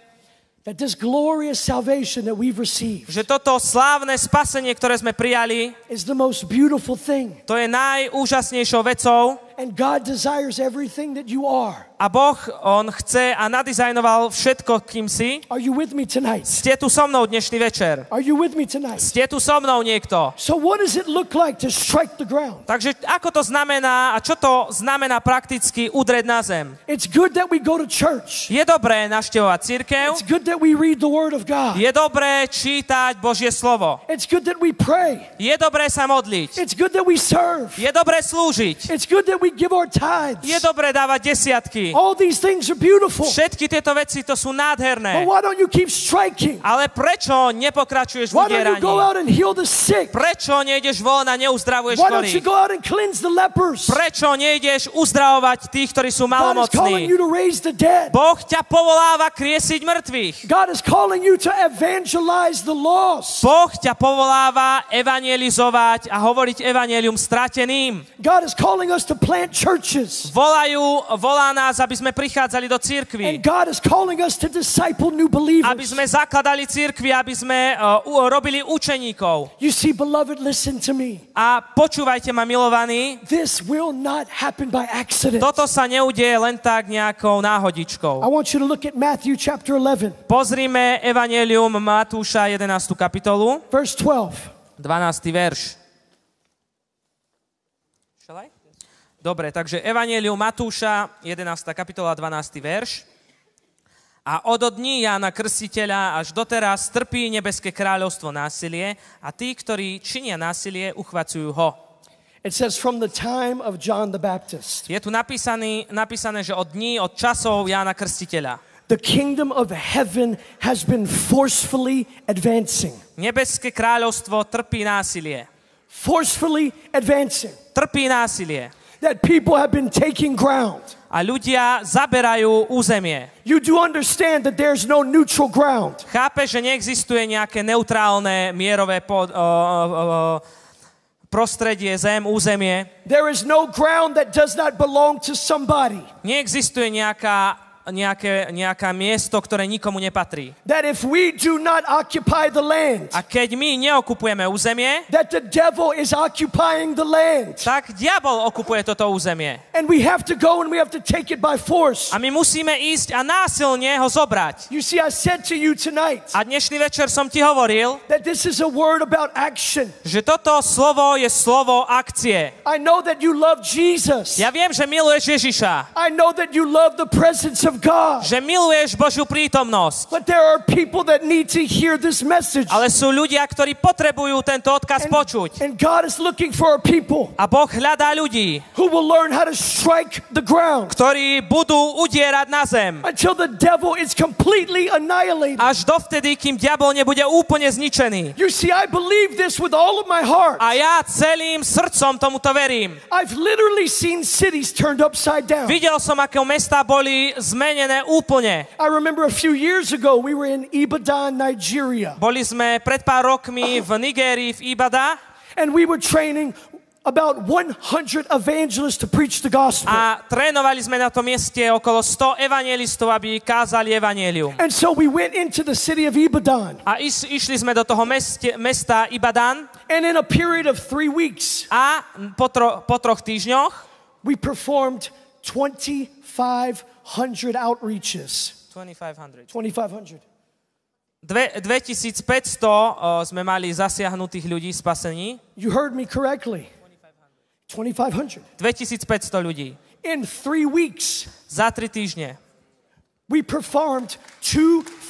That this glorious salvation that we've received že toto slávne spasenie, ktoré sme prijali, is the most beautiful thing. to je najúžasnejšou vecou And God desires everything that you are. a Boh, On chce a nadizajnoval všetko, kým si. Are you with me tonight? Ste tu so mnou dnešný večer. Are you with me tonight? Ste tu so mnou niekto. So, what does it look like to strike the ground? Takže ako to znamená a čo to znamená prakticky udreť na zem? It's good that we go to church. Je dobré navštevovať církev, It's good that we read the Word of God. je dobré čítať Božie slovo, It's good that we pray. je dobré sa modliť, It's good that we serve. je dobré slúžiť, It's good that we give our tithes. je dobré dávať desiatky. All these things are beautiful. Všetky tieto veci to sú But nádherné. why don't you keep striking? Ale prečo nepokračuješ v Why don't you udieraní? go out and heal the sick? Prečo nejdeš von a neuzdravuješ Why don't you chorých? go out and cleanse the lepers? Prečo nejdeš uzdravovať tých, ktorí sú malomocní? Boh ťa povoláva kriesiť mŕtvych. God is calling you to evangelize the lost. Boh ťa povoláva evangelizovať a hovoriť evangelium strateným. God is calling us to plant churches. Volajú, volá nás, aby sme prichádzali do And církvy. God is calling us to disciple new Aby believers. sme zakladali církvy, aby sme uh, robili učeníkov. You see, beloved, listen to me. A počúvajte ma, milovaní, This will not happen by accident. toto sa neudeje len tak nejakou I náhodičkou. want you to look at Matthew chapter 11, Pozrime Evangelium Matúša 11. kapitolu, verse 12. 12. verš. Shall I? Dobre, takže Evangelium Matúša, 11. kapitola, 12. verš. A od dní Jána Krstiteľa až doteraz trpí nebeské kráľovstvo násilie a tí, ktorí činia násilie, uchvacujú ho. It says, from the time of John the Baptist, Je tu napísaný, napísané, že od dní, od časov Jána Krstiteľa. the kingdom of heaven has been forcefully advancing. Nebeské kráľovstvo trpí násilie. Forcefully advancing. Trpí násilie. That people have been taking ground. A ľudia zaberajú územie. You do understand that there's no neutral ground. Chápe, že neexistuje nejaké neutrálne mierové pod, o, o, prostredie, zem, územie. There is no ground that does not belong to somebody. Neexistuje nejaká, nejaké, nejaká miesto, ktoré nikomu nepatrí. That if we do not occupy the land, A keď my neokupujeme územie, that the devil is occupying the land. tak diabol okupuje toto územie. And we have to go and we have to take it by force. A my musíme ísť a násilne ho zobrať. You see, I said to you tonight A dnešný večer som ti hovoril, that this is a word about action. že toto slovo je slovo akcie. I know that you love Jesus. Ja viem, že miluješ Ježiša, I know that you love the presence of God. že miluješ Božiu prítomnosť. But there are people that need to hear this message. Ale sú ľudia, ktorí potrebujú tento odkaz počuť. And God is looking for a people A Boh hľadá ľudí, who will learn how to strike the ground ktorí budú udierať na zem. until the devil is completely annihilated. Až dovtedy, kým diabol nebude úplne zničený. You see, I believe this with all of my heart. A ja celým srdcom tomuto verím. I've literally seen cities turned upside down. Videl som, aké mesta boli zmenené úplne. I remember a few years ago, we were in Ibadan, Nigeria, Boli sme pred pár rokmi v Nigérii, v Ibada and we were training about 100 evangelists to preach the gospel. a trénovali sme na tom mieste okolo 100 evangelistov, aby kázali evangelium. And so we went into the city of Ibadan, A iš, išli sme do toho meste, mesta Ibadan and in a period of three weeks, a po, tro, po troch týždňoch we performed 2,500 outreaches. 2500. 2,500. Dve, 2500 o, eh, sme mali zasiahnutých ľudí spasení. You heard me correctly. 2,500. 2500 ľudí. In three weeks, Za tri týždne. we performed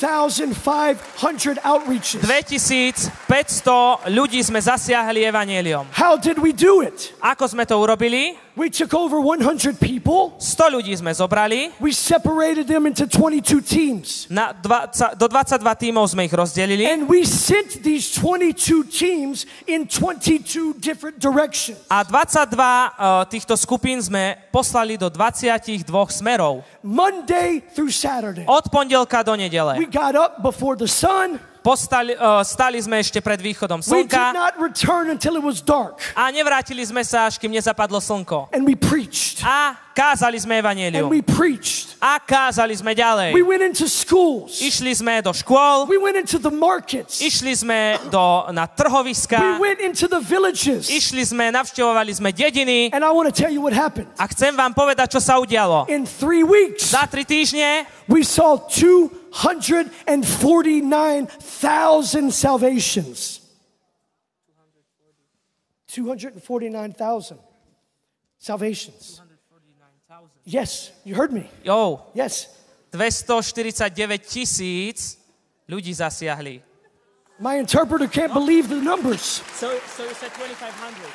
2,500 outreaches. 2500 ľudí sme zasiahli evanieliom. How did we do it? Ako sme to urobili? We took over 100 people. 100 ľudí sme zobrali, We separated them into 22 teams. na 20, do 22 tímov sme ich rozdelili And we sent these 22 teams in 22 different directions. a 22 uh, týchto skupín sme poslali do 22 smerov. Monday through Saturday. Od pondelka do nedele. We got up before the sun. Postali, uh, stali sme ešte pred východom We did slnka not return until it was dark. a nevrátili sme sa, až kým nezapadlo slnko. And we preached. A kázali sme And evanelium. we preached. A kázali sme ďalej. We went into schools. Išli sme do škôl, We went into the markets. išli sme do, na We trhoviska, went into the villages. išli sme, navštevovali sme dediny And I want to tell you what happened. a chcem vám povedať, čo sa udialo. In three weeks, Za tri týždne we saw 249,000 salvations. 249,000 salvations. Yes, you heard me. jo, Yes. 249 tisíc ľudí zasiahli. My interpreter can't believe the numbers. So, so you said 2500.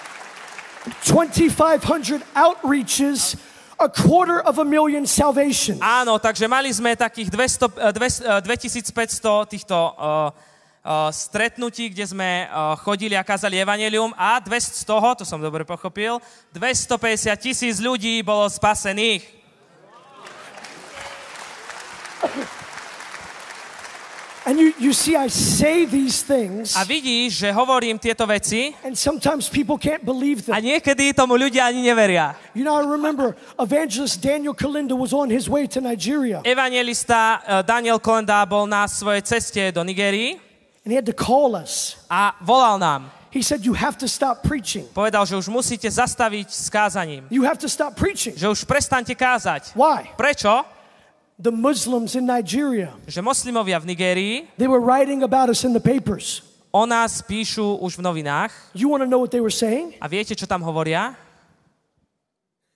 2,500 outreaches, a quarter of a million salvations. Áno, takže mali sme takých 200, eh, 200, eh, 2500 týchto uh, uh, stretnutí, kde sme uh, chodili a kázali evanelium a 200 z toho, to som dobre pochopil, 250 tisíc ľudí bolo spasených. And you, you see, I say these things, A vidíš, že hovorím tieto veci and sometimes people can't believe a them. niekedy tomu ľudia ani neveria. You know, I remember evangelist Daniel Kalinda was on his way to Nigeria, Evangelista uh, Daniel Kolenda bol na svojej ceste do Nigérii and he had to call us. a volal nám. He said, You have to stop preaching. Povedal, že už musíte zastaviť s kázaním. You have to stop preaching. Že už prestante kázať. Why? Prečo? The Muslims in Nigeria, Že moslimovia v Nigérii they were writing about us in the papers. o nás píšu už v novinách. You want to know what they were saying? A viete, čo tam hovoria?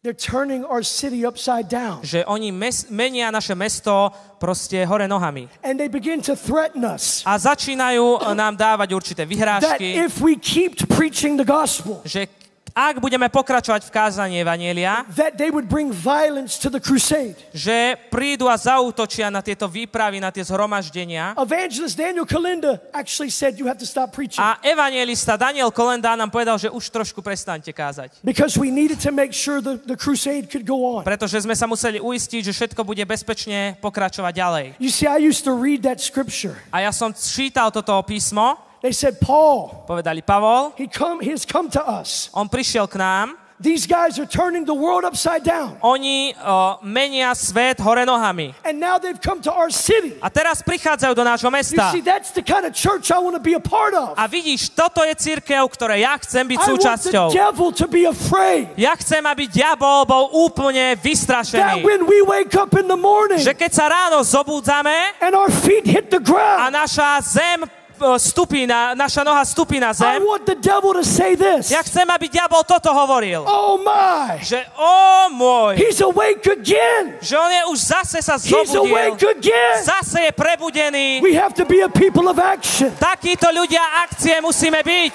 They're turning our city upside down. Že oni mes- menia naše mesto proste hore nohami. And they begin to threaten us A začínajú e, nám dávať určité that vyhrážky, if we keep preaching the gospel, že ak budeme pokračovať v kázaní Evanielia, that they would bring violence to the crusade. že prídu a zautočia na tieto výpravy, na tie zhromaždenia. Evangelist Daniel Kalinda actually said you have to stop preaching A evangelista Daniel Kolenda nám povedal, že už trošku prestaňte kázať. because we needed to make sure the, the crusade could go on. Pretože sme sa museli uistiť, že všetko bude bezpečne pokračovať ďalej. You see, I used to read that scripture. A ja som čítal toto písmo, They said, Paul, povedali Pavol, he come, he has come to us. on prišiel k nám, These guys are turning the world upside down. oni o, menia svet hore nohami. And now they've come to our city. A teraz prichádzajú do nášho You mesta. see, that's the kind of church I want to be a part of. A vidíš, toto je církev, ktorej ja chcem byť I want the súčasťou. devil to be afraid. Ja chcem, aby diabol bol úplne That vystrašený. when we wake up in the morning Že keď sa ráno zobúdzame and our feet hit the a ground, naša zem stupí na, naša noha stupí na I zem, want the devil to say this. ja chcem, aby diabol toto hovoril. Oh my, Že o môj, he's awake again. že on je už zase sa He's zobudil. awake again. Zase je prebudený. We have to be a people of action. Takíto ľudia akcie musíme byť.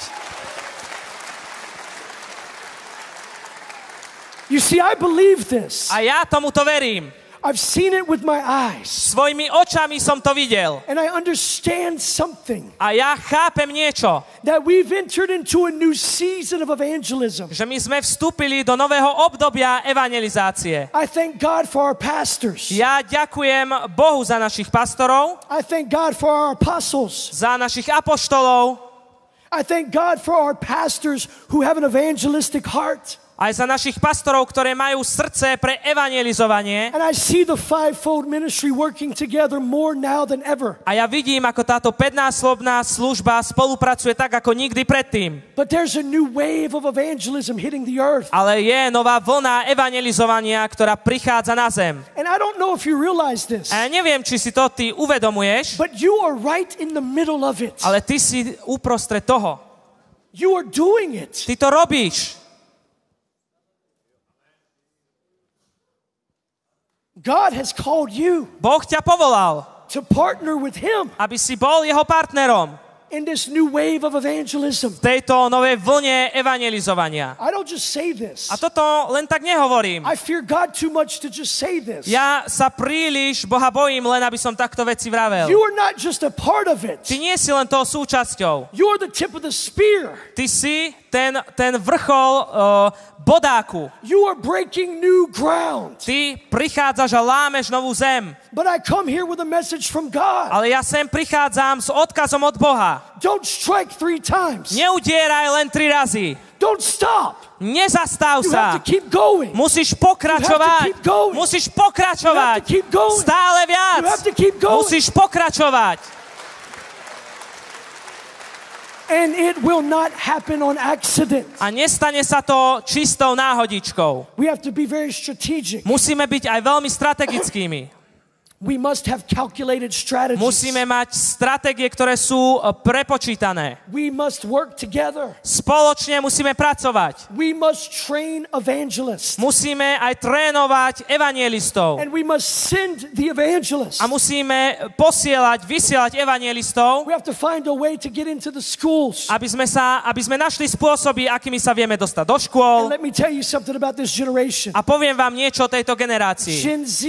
You see, I believe this. A ja tomuto verím. I've seen it with my eyes. Svojimi očami som to videl. And I understand something A ja chápem niečo, that we've entered into a new season of evangelism. že my sme vstúpili do nového obdobia evangelizácie. I thank God for our pastors. Ja ďakujem Bohu za našich pastorov, I thank God for our apostles. za našich apoštolov, I thank God for our pastors who have an evangelistic heart. Aj za našich pastorov, ktoré majú srdce pre evangelizovanie. And I see the fivefold ministry working together more now than ever. A ja vidím, ako táto pednásobná služba spolupracuje tak, ako nikdy predtým. But there's a new wave of evangelism hitting the earth. Ale je nová vlna evangelizovania, ktorá prichádza na zem. And I don't know if you realize this, A ja neviem, či si to ty uvedomuješ, but you are right in the middle of it. ale ty si uprostred toho. You are doing it. Ty to robíš. God has called you Boh ťa povolal, to partner with Him. aby si bol jeho partnerom in this new wave of evangelism. v tejto novej vlne evangelizovania. I don't just say this. A toto len tak nehovorím. I fear God too much to just say this. Ja sa príliš Boha bojím, len aby som takto veci vravel. You are not just a part of it. Ty nie si len toho súčasťou. You are the tip of the spear. Ty si ten, ten vrchol uh, bodáku. You are breaking new ground. Ty prichádzaš a lámeš novú zem. But I come here with a message from God. Ale ja sem prichádzam s odkazom od Boha. Don't strike three times. Neudieraj len tri razy. Don't stop. Nezastav You have sa. to keep going. Musíš You have to pokračovať. keep going. Musíš You have pokračovať. to keep going. Stále viac. You have to keep going. Musíš pokračovať. And it will not happen on accident. A nestane sa to čistou náhodičkou. We have to be very strategic. Musíme byť aj veľmi strategickými. We must have calculated strategies. Musíme mať stratégie, ktoré sú e, prepočítané. We must work together. Spoločne musíme pracovať. We must train evangelists. Musíme aj trénovať evangelistov. And we must send the evangelists. A musíme posielať, vysielať evangelistov, We have to find a way to get into the schools. aby sme, sa, aby sme našli spôsoby, akými sa vieme dostať do And škôl. let me tell you something about this generation. A poviem vám niečo o tejto generácii. Gen Z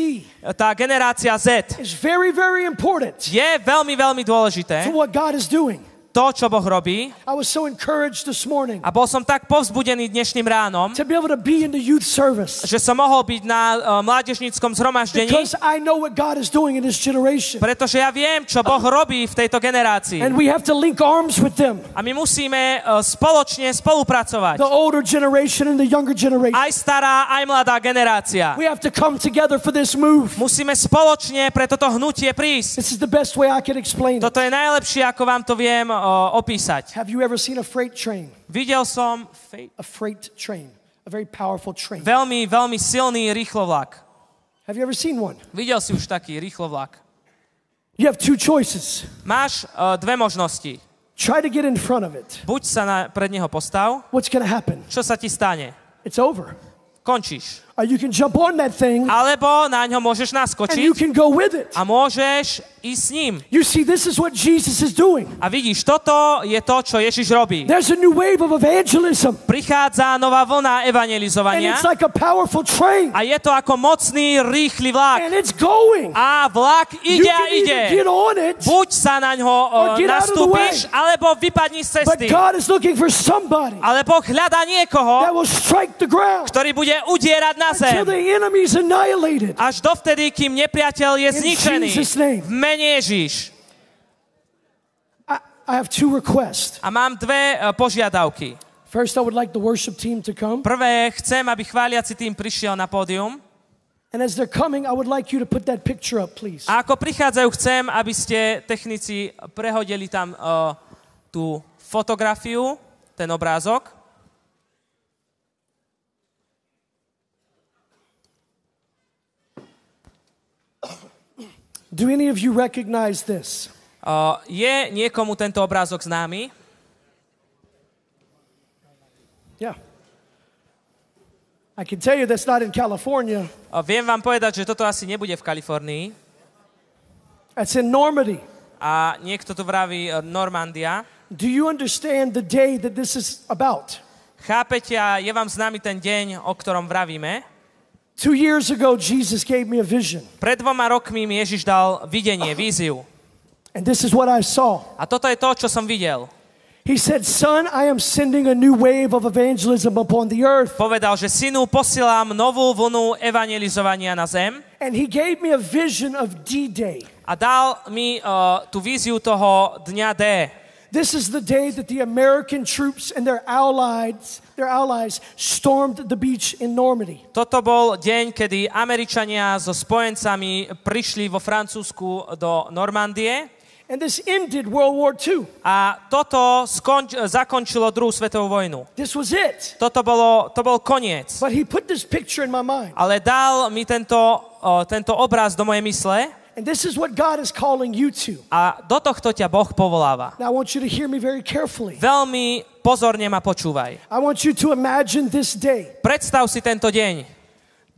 Tá generácia Z is very, very important je veľmi, veľmi to dôležité. what God is doing. To, čo Boh robí. I was so encouraged this morning A bol som tak povzbudený dnešným ránom, to be able to be in the youth service že som mohol byť na uh, mládežníckom zhromaždení, because I know what God is doing in this generation. pretože ja viem, čo Boh robí v tejto generácii. And we have to link arms with them, A my musíme uh, spoločne spolupracovať. the older generation and the younger generation. Aj stará, aj mladá generácia. We have to come together for this move. Musíme spoločne pre toto hnutie prísť. This is the best way I can explain. Toto je najlepšie, ako vám to viem uh, opísať. Have you ever seen a freight train? Videl som fej- A freight train, a very powerful train. veľmi, veľmi silný rýchlovlak. Have you ever seen one? Videl si už taký rýchlovlak. You have two choices. Máš uh, dve možnosti. Try to get in front of it. Buď sa na, pred neho postav, What's to happen? čo sa ti stane? It's over. Končíš. Or you can jump on that thing alebo na ňo môžeš and naskočiť you can go with it. a môžeš ísť s ním. You see, this is what Jesus is doing. A vidíš, toto je to, čo Ježiš robí. There's a new wave of evangelism, Prichádza nová vlna and evangelizovania it's like a powerful train, a je to ako mocný, rýchly vlak. and it's going. A vlak You ide a can ide. get on it, Buď sa na ňo the nastúpiš, alebo vypadni z but cesty. God is looking for somebody Ale Boh hľadá that niekoho, will strike the ground ktorý bude udierať na annihilated. Až dovtedy, kým nepriateľ je zničený. V mene Ježiš. I, I have two requests. A mám dve e, požiadavky. First, I would like the worship team to come. Prvé, chcem, aby chváliaci tým prišiel na pódium. And as they're coming, I would like you to put that picture up, please. A ako prichádzajú, chcem, aby ste technici prehodili tam uh, tú fotografiu, ten obrázok. Do any of you recognize this? Uh, je niekomu tento obrázok známy? Yeah. I can tell you that's not in California. Uh, viem vám povedať, že toto asi nebude v Kalifornii. That's in Normandy. A niekto tu vraví uh, Normandia. Do you understand the day that this is about? Chápete a je vám známy ten deň, o ktorom vravíme? Two years ago, Jesus gave me a vision. Pred dvoma rokmi mi Ježiš dal videnie, víziu. And this is what I saw. A toto je to, čo som videl. He said, Son, I am sending a new wave of evangelism upon the earth. Povedal, že synu, posielam novú vlnu evangelizovania na zem. And he gave me a vision of D Day. A dal mi uh, tú víziu toho dňa D. This is the day that the American troops and their allies, their allies stormed the beach in Normandy. Toto bol deň, kedy Američania so spojencami prišli vo Francúzsku do Normandie And this ended World War II. a toto skonč- zakončilo druhú svetovú vojnu. This was it. Toto bolo, to bol koniec. But he put this picture in my mind. Ale dal mi tento, o, tento obraz do mojej mysle And this is what God is calling you to. a do tohto ťa Boh povoláva. Now I want you to hear me very carefully. Veľmi pozorne ma počúvaj. I want you to imagine this day. Predstav si tento deň.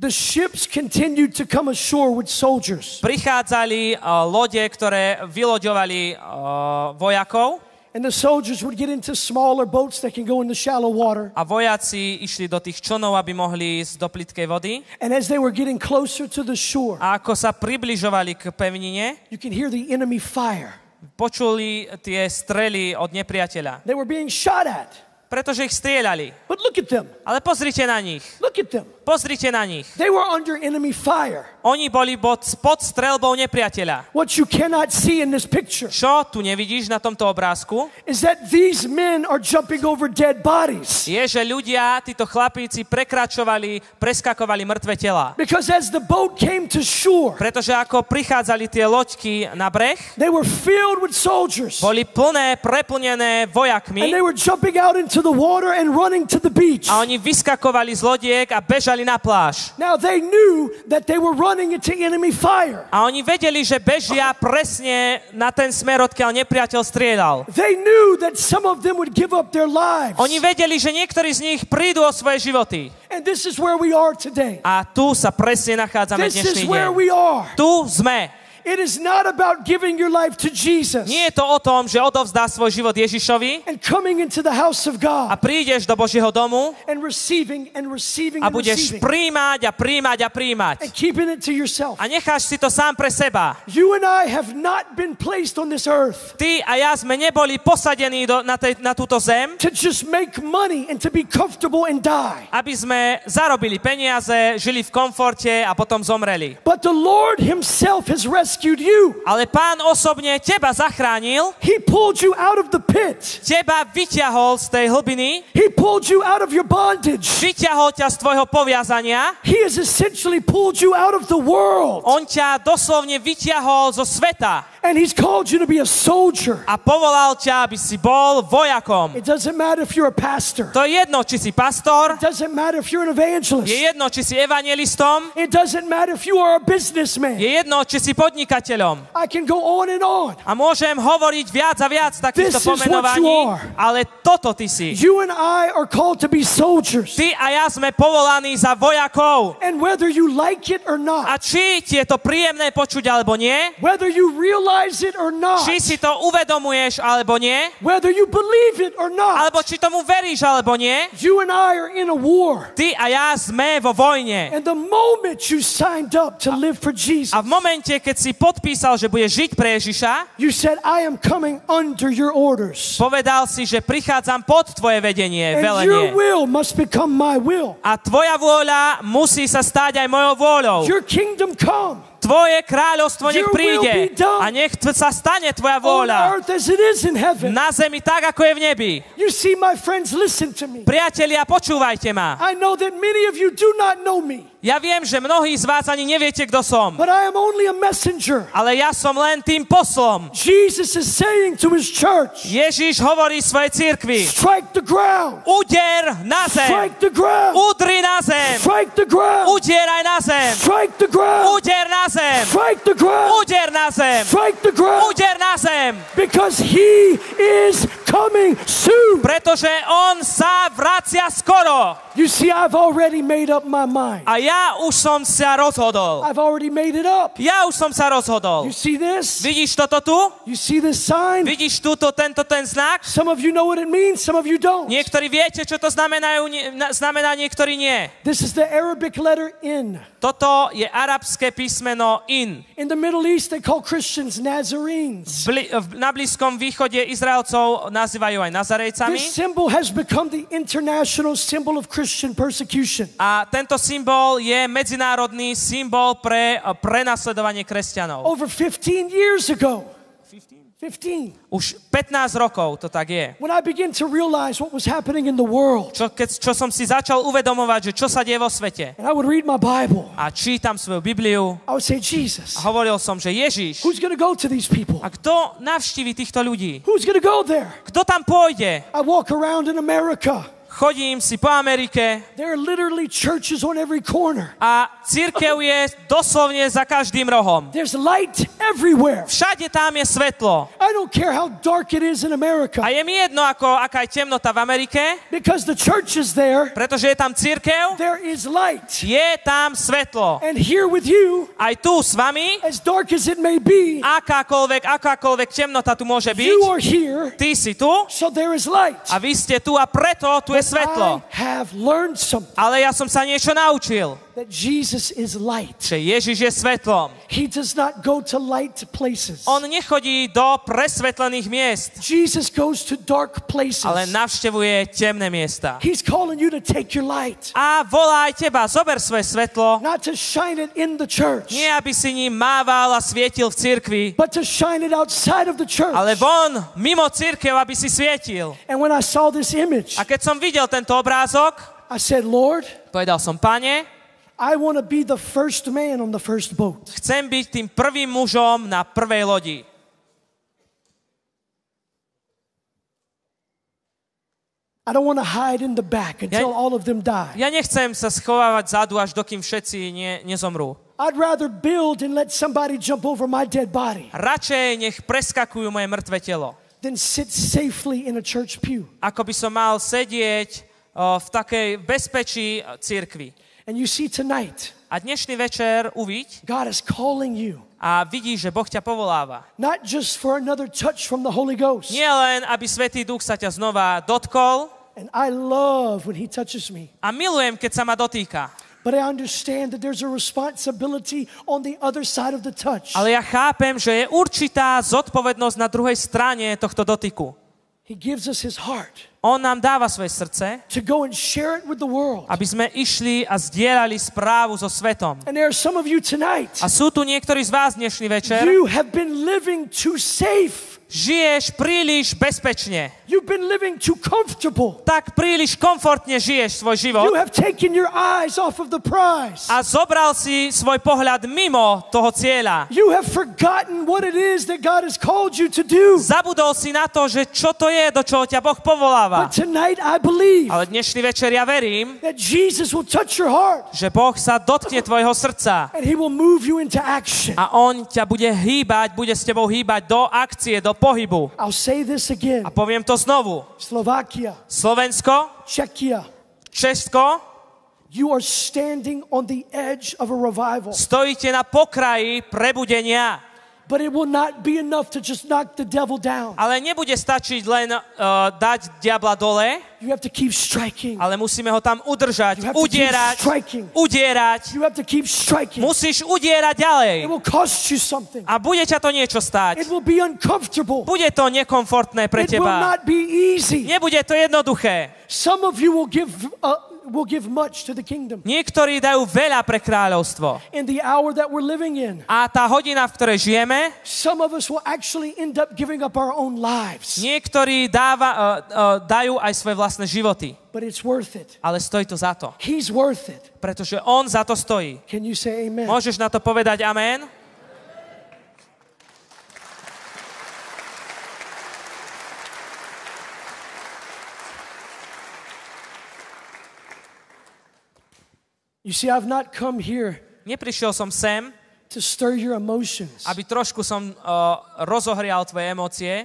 The ships continued to come ashore with soldiers. Prichádzali o, lode, ktoré vyloďovali o, vojakov And the soldiers would get into smaller boats that can go into shallow water. a vojaci išli do tých čonov, aby mohli ísť do plitkej vody. And as they were getting closer to the shore, A ako sa približovali k pevnine, you can hear the enemy fire. počuli tie strely od nepriateľa. They were being shot at. Pretože ich strieľali. But look at them. Ale pozrite na nich. Look at them. Pozrite na nich. They were under enemy fire. Oni boli pod, strelbou nepriateľa. What you cannot see in this picture Čo tu nevidíš na tomto obrázku? is that these men are jumping over dead bodies. Je, že ľudia, títo chlapíci prekračovali, preskakovali mŕtve tela. Because as the boat came to shore, Pretože ako prichádzali tie loďky na breh, they were filled with soldiers. boli plné, preplnené And vojakmi they were jumping out into the water and running to the beach. a oni vyskakovali z lodiek a bežali na pláž. Now they knew that they were running into enemy fire. A oni vedeli, že bežia presne na ten smer, odkiaľ nepriateľ strieľal. They knew that some of them would give up their lives. Oni vedeli, že niektorí z nich prídu o svoje životy. And this is where we are today. A tu sa presne nachádzame This dnešný is where deň. we are. Tu sme. It is not about giving your life to Jesus Nie je to o tom, že odovzdá svoj život Ježišovi and coming into the house of a God prídeš do Božieho domu and receiving and receiving a and budeš príjmať a príjmať a and príjmať. keeping it to yourself. A necháš si to sám pre seba. You and I have not been placed on this earth Ty a ja sme neboli posadení do, na, tej, na túto zem, to just make money and to be comfortable and die. aby sme zarobili peniaze, žili v komforte a potom zomreli. But the Lord Himself has rescued you. Ale pán osobne teba zachránil, He pulled you out of the pit. teba vyťahol z tej hlbiny, He pulled you out of your bondage. vyťahol ťa z tvojho poviazania, He has essentially pulled you out of the world. on ťa doslovne vyťahol zo sveta And He's called you to be a soldier. a povolal ťa, aby si bol vojakom. It doesn't matter if you're a pastor. To je jedno, či si pastor, It doesn't matter if you're an je evangelist. jedno, či si evangelistom, It doesn't matter if you are a businessman. je jedno, či si podnikateľom. I can go on and on. A môžem hovoriť viac a viac takýchto This pomenovaní, ale toto ty si. You and I are called to be soldiers. Ty a ja sme povolaní za vojakov. And whether you like it or A not, či ti je to príjemné počuť alebo nie, whether you realize it or not, či si to uvedomuješ alebo nie, whether you believe it or not, alebo či tomu veríš alebo nie, you and I are in a war. ty a ja sme vo vojne. And the moment you signed up to live for Jesus, A v momente, keď si podpísal, že budeš žiť pre Ježiša, you said, I am coming under your orders. povedal si, že prichádzam pod tvoje vedenie, And your velenie. will must become my will. A tvoja vôľa musí sa stať aj mojou vôľou. Your kingdom come Tvoje kráľovstvo nech príde a nech sa stane tvoja vôľa. na zemi tak, ako je v nebi. Priatelia, počúvajte ma. Ja viem, že mnohí z vás ani neviete, kto som, ale ja som len tým poslom. Ježíš hovorí svojej cirkvi, ground, uder na zem, udri na zem, udieraj na zem, uder na zem, strike the ground, uder na zem, strike the ground, uder na zem, because he is coming soon. pretože on sa vracia skoro. You see, I've already made up my mind. A ja už som sa rozhodol. I've already made it up. Ja už som sa rozhodol. You see this? Vidíš toto tu? You see this sign? Vidíš túto, tento, ten znak? Some of you know what it means, some of you don't. Niektorí viete, čo to znamenajú, na- znamená, niektorí nie. This is the Arabic letter in. Toto je arabské písmeno in. In the Middle East, they call Christians Nazarenes. Bli, v, na Blízkom východe Izraelcov nazývajú aj Nazarejcami. This symbol has become the international symbol of Christian persecution. A tento symbol je medzinárodný symbol pre prenasledovanie kresťanov. Over 15 years ago, 15, Už 15 rokov to tak je. when I began to realize what was happening in the world, Čo, keď, čo som si začal uvedomovať, že čo sa deje vo svete. and I would read my Bible, A čítam svoju Bibliu I would say, Jesus, a hovoril som, že Ježiš, who's going to go to these people? a kto navštívi týchto ľudí? Who's go there? Kto tam pôjde? I walk around in America. Chodím si po Amerike There are literally churches on every corner. a církev je doslovne za každým rohom. There's light everywhere. Všade tam je svetlo. I don't care how dark it is in America A je mi jedno, ako, aká je temnota v Amerike, because the church is there. pretože je tam církev, There is light. je tam svetlo. And here with you, Aj tu s vami, as dark as it may be, akákoľvek, akákoľvek temnota tu môže byť, you are here, ty si tu so there is light. a vy ste tu a preto tu je svetlo. Ale ja som sa niečo naučil, that Jesus is light. že Ježiš je svetlom. He does not go to light places. On nechodí do presvetlených miest, Jesus goes to dark places. ale navštevuje temné miesta. He's calling you to take your light, A volá aj teba, zober svoje svetlo, not to shine it in the church, nie aby si ním mával a svietil v cirkvi, but to shine it outside of the church. ale von, mimo církev, aby si svietil. And when I saw this image, A keď som videl tento obrázok, I said, Lord, povedal som, pane, I want to be the first man on the first boat. chcem byť tým prvým mužom na prvej lodi. I don't want to hide in the back until Ja- all of them die. Ja nechcem sa schovávať zadu, až dokým všetci nie, nezomrú. I'd rather build and let somebody jump over my dead body Radšej nech preskakujú moje mŕtve telo, than sit safely in a church pew. ako by som mal sedieť o, v takej bezpečí cirkvi. And you see tonight, A dnešný večer uviď God is calling you, a vidíš, že Boh ťa povoláva. not just for another touch from the Holy Ghost. Nie len, aby Svetý Duch sa ťa znova dotkol And I love when He touches me. a milujem, keď sa ma dotýka. But I understand that there's a responsibility on the other side of the touch. Ale ja chápem, že je určitá zodpovednosť na druhej strane tohto dotyku. He gives us His heart On nám dáva svoje srdce, to go and share it with the world. aby sme išli a zdieľali správu so svetom. And there are some of you tonight, A sú tu niektorí z vás dnešný večer, you have been living too safe. Žiješ príliš bezpečne. You've been living too comfortable. Tak príliš komfortne žiješ svoj život You have taken your eyes off of the prize. a zobral si svoj pohľad mimo toho cieľa. You have forgotten what it is that God has called you to do. Zabudol si na to, že čo to je, do čoho ťa Boh povoláva. But tonight I believe Ale dnešný večer ja verím, that Jesus will touch your heart že Boh sa dotkne tvojho srdca and he will move you into action. a On ťa bude hýbať, bude s tebou hýbať do akcie, do pohybu. I'll say this again. A poviem to znovu. Slovakia, Slovensko, Czechia, Česko, you are standing on the edge of a revival. stojíte na pokraji prebudenia. But it will not be enough to just knock the devil down. Ale nebude stačiť len uh, dať diabla dole, You have to keep striking. ale musíme ho tam udržať, You have to keep udierať, striking. udierať. You have to keep striking. Musíš udierať ďalej. It will cost you something. A bude ťa to niečo It stáť. will be uncomfortable. Bude to nekomfortné pre It will teba. not be easy. Nebude to jednoduché. Some of you will give uh, will give much to the kingdom. Niektorí dajú veľa pre kráľovstvo. In the hour that we're living in, A tá hodina, v ktorej žijeme, some of us will actually end up giving up our own lives. niektorí dáva, uh, uh, dajú aj svoje vlastné životy. But it's worth it. Ale stojí to za to. He's worth it. Pretože on za to stojí. Can you say amen? Môžeš na to povedať amen? You see, I've not come here Neprišiel som sem, to stir your emotions. aby trošku som uh, rozohrial tvoje emócie,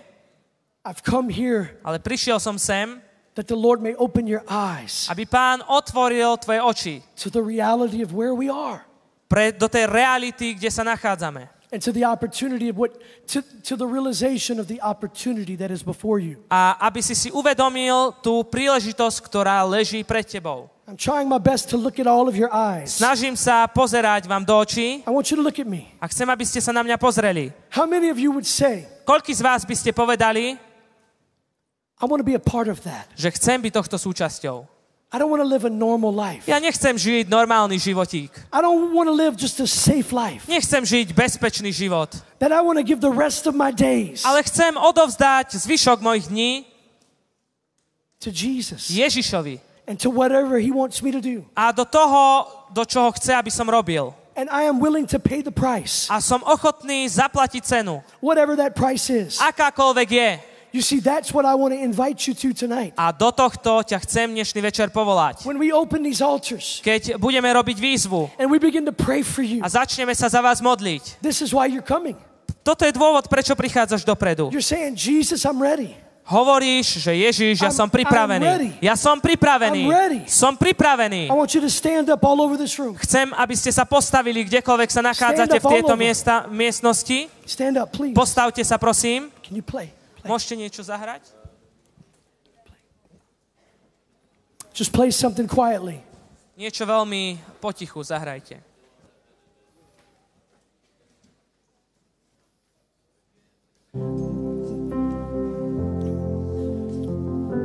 I've come here ale prišiel som sem, that the Lord may open your eyes aby pán otvoril tvoje oči to the reality of where we are pre, do tej reality, kde sa nachádzame. and to the opportunity of what to, to the realization of the opportunity that is before you. A aby si si uvedomil tú príležitosť, ktorá leží pred tebou. I'm trying my best to look at all of your eyes. Snažím sa pozerať vám do očí I want you to look at me. a chcem, aby ste sa na mňa pozreli. How many of you would say, Koľký z vás by ste povedali, I want to be a part of that? že chcem byť tohto súčasťou? I don't want to live a normal life. Ja nechcem žiť normálny životík. I don't want to live just a safe life. Nechcem žiť bezpečný život. That I want to give the rest of my days Ale chcem odovzdať zvyšok mojich dní to Jesus Ježišovi. And to whatever He wants me to do. A do toho, do čoho chce, aby som robil. And I am willing to pay the price, A som ochotný zaplatiť cenu. whatever that price is. Akákoľvek je. You see, that's what I want to invite you to tonight. A do tohto ťa chcem dnešný večer povolať. When we open these altars Keď budeme robiť výzvu and we begin to pray for you, a začneme sa za vás modliť. this is why you're coming. Toto je dôvod, prečo prichádzaš dopredu. You're saying, Jesus, I'm ready. Hovoríš, že Ježiš, ja som pripravený. Ja som pripravený. Som pripravený. You. Chcem, aby ste sa postavili kdekoľvek sa nachádzate v tejto miesta, miestnosti. Postavte sa, prosím. You. Môžete niečo zahrať? Just play something quietly. Niečo veľmi potichu zahrajte.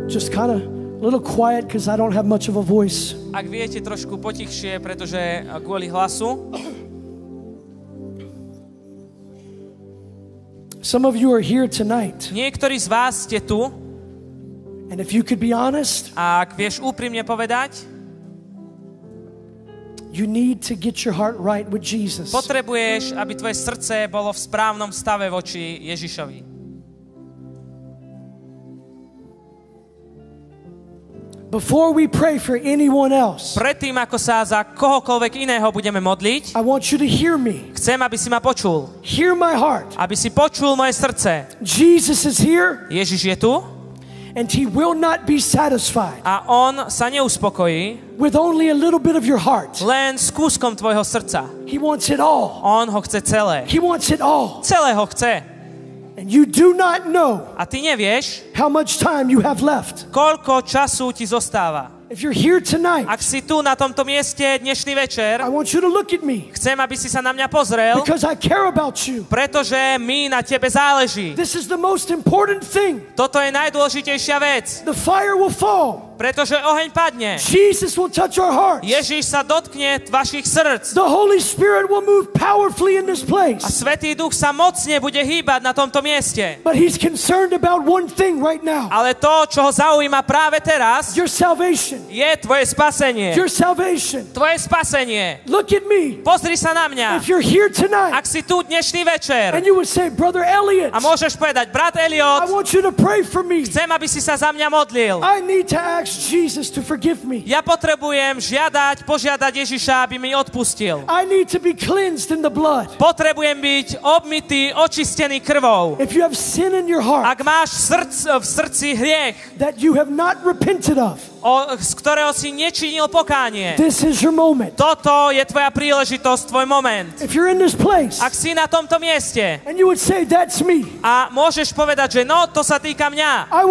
Just kind of a little quiet because I don't have much of a voice. Ak viete, trošku potichšie, pretože a, kvôli hlasu. Some of you are here tonight, Niektorí z vás ste tu and if you could be honest, a ak vieš úprimne povedať, you need to get your heart right with Jesus. potrebuješ, aby tvoje srdce bolo v správnom stave voči Ježišovi. Before we pray for anyone else, Predtým, ako sa za kohokoľvek iného budeme modliť, I want you to hear me. chcem, aby si ma počul. Hear my heart. Aby si počul moje srdce. Jesus is here, Ježiš je tu and he will not be satisfied a on sa neuspokojí with only a little bit of your heart. len s kúskom tvojho srdca. He wants it all. On ho chce celé. He wants it all. Celé ho chce. And you do not know A ty nevieš, how much time you have left. koľko času ti zostáva. If you're here tonight, Ak si tu na tomto mieste dnešný večer, I want you to look at me chcem, aby si sa na mňa pozrel, because I care about you. pretože mi na tebe záleží. This is the most important thing. Toto je najdôležitejšia vec, The fire will fall. Pretože oheň padne. Jesus will touch our hearts. Ježíš sa dotkne vašich srdc The Holy Spirit will move powerfully in this place. a Svetý Duch sa mocne bude hýbať na tomto mieste. But He's concerned about one thing right now Ale to, čo ho zaujíma práve teraz, your salvation. je tvoje spasenie. Your salvation. Tvoje spasenie. Look at me. Pozri sa na mňa. If you're here tonight Ak si tu dnešný večer and you would say, Brother Elliot, a môžeš povedať, brat I Eliot, want you to pray for me. chcem, aby si sa za mňa modlil. I need to ask Ja potrebujem žiadať, požiadať Ježiša, aby mi odpustil. I need to be cleansed in the blood. Potrebujem byť obmytý, očistený krvou. If you have sin in your heart Ak máš srdc, v srdci hriech, that you have not repented of, o, z ktorého si nečinil pokánie, this is your moment. toto je tvoja príležitosť, tvoj moment. If you're in this place Ak si na tomto mieste and you would say, That's me, a môžeš povedať, že no, to sa týka mňa, I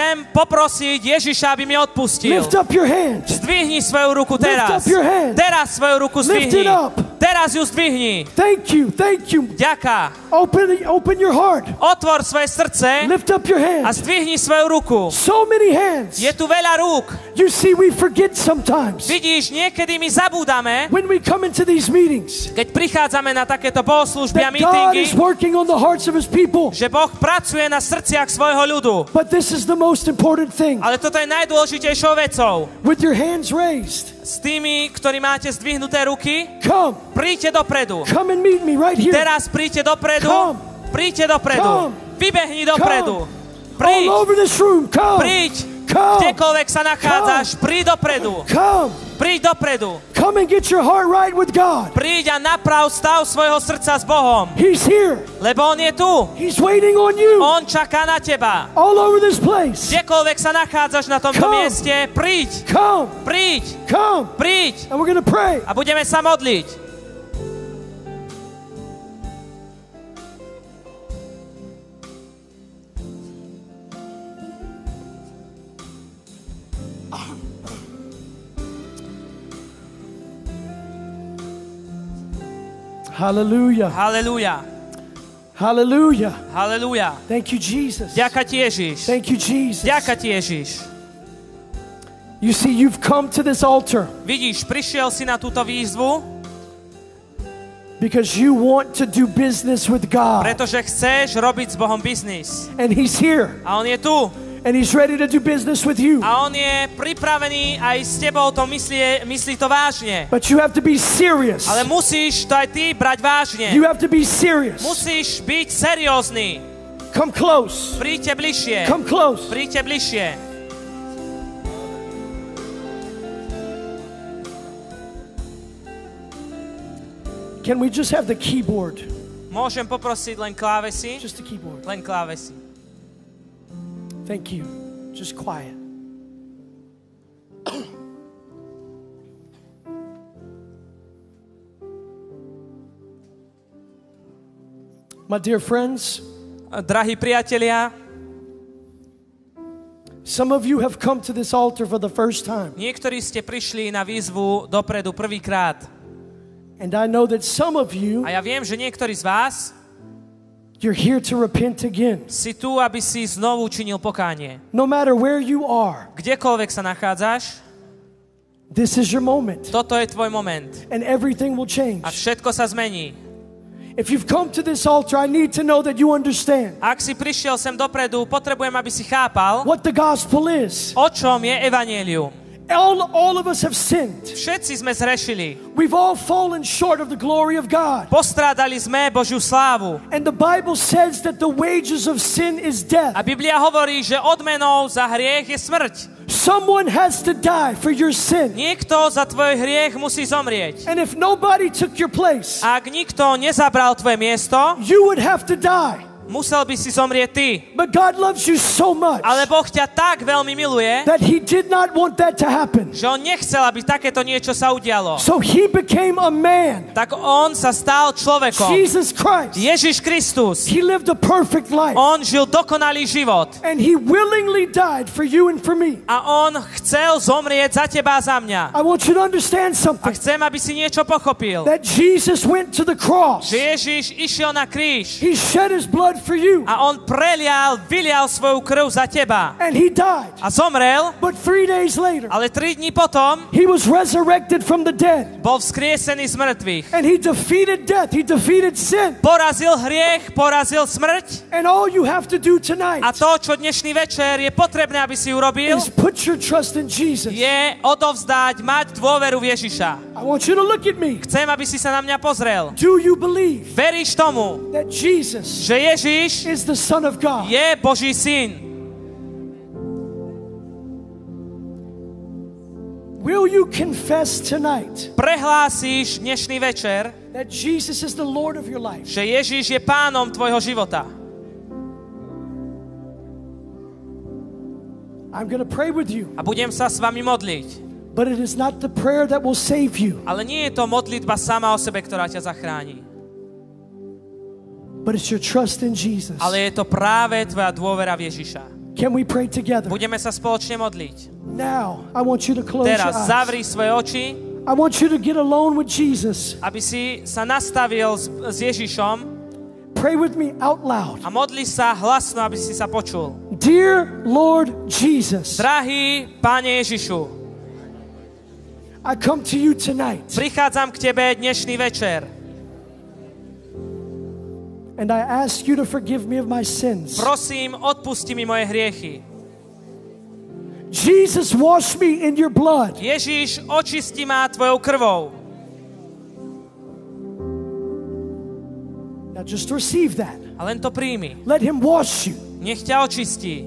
chcem poprosiť Ježiša, aby mi odpustil. Lift up your hand. Zdvihni svoju ruku teraz. up your hand. Teraz svoju ruku Lift zdvihni. it up. Teraz ju zdvihni. Thank you, thank you. Ďaká. Open, open your heart. Otvor svoje srdce Lift up your a hand. zdvihni svoju ruku. So many hands. Je tu veľa rúk. You see, we forget sometimes Vidíš, niekedy my zabúdame, when we come into these meetings keď prichádzame na takéto bohoslužby a that God meetingy, is working on the hearts of His people. že Boh pracuje na srdciach svojho ľudu. But this is the most important thing. Ale toto je najdôležitejšou vecou. With your hands raised, S tými, ktorí máte zdvihnuté ruky, come, príďte dopredu. come and meet me right here. Teraz príďte dopredu. Come. Príďte dopredu. Come. Vybehni dopredu. All Príď. over this room, come, Príď. Come, Kdekoľvek sa nachádzaš, príď dopredu. come, Príď dopredu. come and get your heart right with God. Príď a naprav stav svojho srdca s Bohom. He's here. Lebo On je tu. He's waiting on you. On čaká na teba. All over this place. Kdekoľvek sa nachádzaš na tomto Come. mieste, príď. Come, Príď. come, Príď. and we're gonna pray. A budeme sa modliť. Hallelujah. Halelúja. Hallelujah. Halelúja. Thank you, Jesus. Ďaká ti Ježiš. Thank you, Jesus. Ďaká ti Ježiš. You see, you've come to this altar Vidíš, prišiel si na túto výzvu, because you want to do business with God. pretože chceš robiť s Bohom biznis. And He's here. A On je tu. And He's ready to do business with you. A On je pripravený aj s tebou to myslí, myslí to vážne. But you have to be serious. Ale musíš to aj ty brať vážne. You have to be serious. Musíš byť seriózny. Come close. Príďte bližšie. Come close. Príďte bližšie. Can we just have the keyboard? Môžem poprosiť len klávesy? Just the keyboard. Len klávesy. Thank you. Just quiet. My dear friends, Drahí priatelia, some of you have come to this altar for the first time. niektorí ste prišli na výzvu dopredu prvýkrát. And I know that some of you, A ja viem, že niektorí z vás you're here to repent again. si tu, aby si znovu činil pokánie. No matter where you are, Kdekoľvek sa nachádzaš, this is your moment. toto je tvoj moment. And everything will change. A všetko sa zmení. If you've come to this altar, I need to know that you understand Ak si prišiel sem dopredu, potrebujem, aby si chápal, what the gospel is. o čom je evanelium. All, all of us have sinned. Všetci sme zrešili. We've all fallen short of the glory of God. Postrádali sme Božiu slávu. And the Bible says that the wages of sin is death. A Biblia hovorí, že odmenou za hriech je smrť. Someone has to die for your sin. Niekto za tvoj hriech musí zomrieť. And if nobody took your place, Ak nikto nezabral tvoje miesto, you would have to die. Musel by si zomrieť ty. But God loves you so much Ale Boh ťa tak veľmi miluje, that He did not want that to happen. že on nechcel, aby takéto niečo sa udialo. So He became a man, Tak on sa stal človekom. Jesus Christ. Ježiš Kristus. He lived a perfect life. On žil dokonalý život. And He willingly died for you and for me. A on chcel zomrieť za teba a za mňa. I want you to understand A something chcem, aby si niečo pochopil. that Jesus went to the cross, Že Ježiš išiel na kríž He shed His blood for you, a on prelial, vylial svoju krv za teba. and He died. A zomrel, But three days later, ale tri dní potom He was resurrected from the dead. bol vzkriesený z mŕtvych. And He defeated death, He defeated sin. Porazil hriech, porazil smrť And all you have to do tonight a to, čo dnešný večer je potrebné, aby si urobil, is put your trust in Jesus. je odovzdať, mať dôveru v Ježiša. I want you to look at me. Chcem, aby si sa na mňa pozrel. Do you believe Veríš tomu, that Jesus že Ježiš is the Son of God? je Boží syn? Will you confess tonight Prehlásíš dnešný večer, that Jesus is the Lord of your life? že Ježiš je pánom tvojho života. I'm going to pray with you, A budem sa s vami modliť. but it is not the prayer that will save you, Ale nie je to modlitba sama o sebe, ktorá ťa zachráni. But it's your trust in Jesus. Ale je to práve tvoja dôvera v Ježiša. Can we pray together? Budeme sa spoločne modliť. Now, I want you to close Teraz zavri svoje oči, I want you to get alone with Jesus. aby si sa nastavil s, s Ježišom Pray with me out loud. a modli sa hlasno, aby si sa počul. Dear Lord Jesus, Drahý Páne Ježišu, I come to you tonight prichádzam k Tebe dnešný večer. And I ask you to forgive me of my sins. Prosím, odpusti mi moje hriechy. Jesus, wash me in your blood. Ježiš, očisti ma Tvojou krvou. Now just receive that. A len to príjmi. Let him wash you. Nech ťa očistí.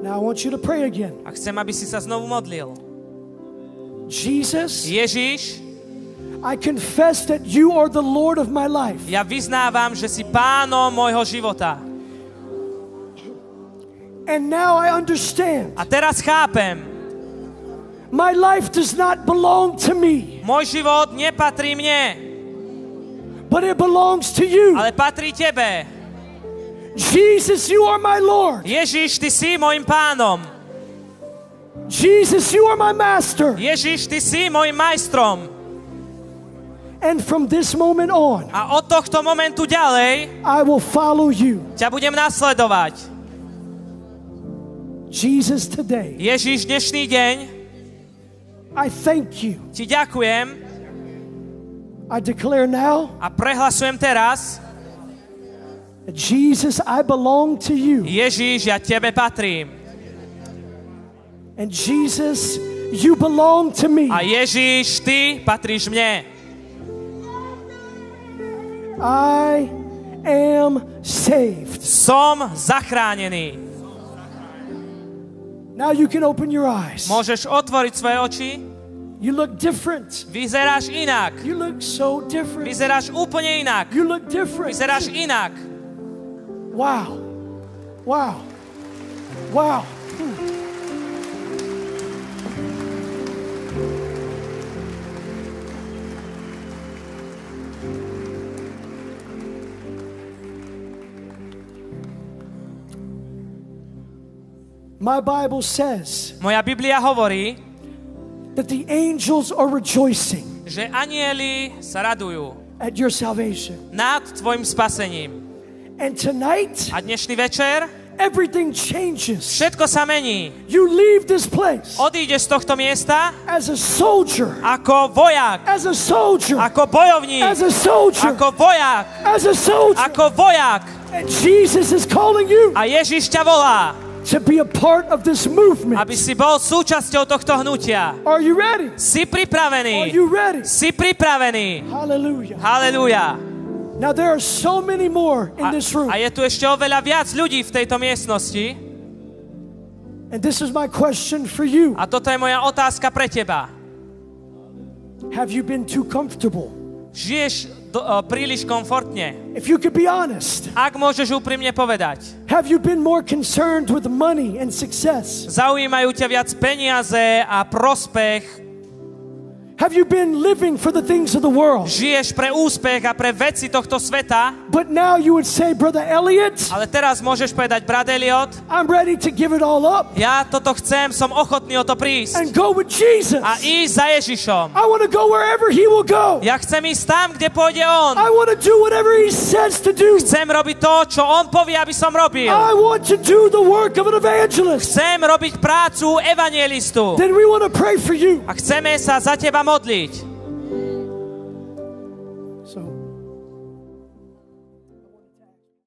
Now I want you to pray again. A chcem, aby si sa znovu modlil. Jesus, Ježiš, I confess that you are the Lord of my life. ja vyznávam, že si pánom môjho života. And now I understand. A teraz chápem, My life does not belong to me, môj život nepatrí mne, but it belongs to you. ale patrí Tebe. Jesus, you are my Lord. Ježiš, Ty si môjim pánom. Jesus, you are my master. Ježiš, Ty si môjim majstrom. And from this moment on, A od tohto momentu ďalej I will follow you. ťa budem nasledovať. Jesus, today, Ježiš, dnešný deň I thank you. Ti ďakujem I declare now, a prehlasujem teraz, Jesus, I belong to you. Ježiš, ja Tebe patrím. And Jesus, you belong to me. A Ježiš, Ty patríš mne. I am saved. Som zachránený. Now you can open your eyes. Môžeš otvoriť svoje oči. You look different. Vyzeráš inak. You look so different. Vyzeráš úplne inak. You look different. Vyzeráš inak. Wow. Wow. Wow. Hmm. My Bible says Moja Biblia hovorí, that the angels are rejoicing že anieli sa radujú at your salvation. nad tvojim spasením. And tonight, A dnešný večer everything changes. všetko sa mení. You leave this place Odídeš z tohto miesta as a soldier, ako vojak, as a soldier, ako bojovník, as a soldier, ako vojak, as a soldier. ako vojak. And Jesus is calling you A Ježiš ťa volá, to be a part of this movement. aby si bol súčasťou tohto hnutia. Are you ready? Si Are pripravený. you ready? Si pripravený. Hallelujah. Halelúja. Now there are so many more in A, this room. a je tu ešte oveľa viac ľudí v tejto miestnosti. And this is my question for you. A toto je moja otázka pre teba. Have you been too comfortable? Žiješ do, uh, príliš komfortne. If you could be honest, Ak môžeš úprimne povedať, have you been more concerned with money and success? zaujímajú ťa viac peniaze a prospech, Have you been living for the things of the world? žiješ pre úspech a pre veci tohto sveta, But now you would say, Brother Elliot, ale teraz môžeš povedať, brat Eliot, I'm ready to give it all up ja toto chcem, som ochotný o to prísť and go with Jesus. a ísť za Ježišom. I want to go wherever He will go. Ja chcem ísť tam, kde pôjde On. I want to do whatever He says to do. Chcem robiť to, čo On povie, aby som robil. I want to do the work of an evangelist. Chcem robiť prácu evangelistu. Then we want to pray for you. A chceme sa za teba modliť.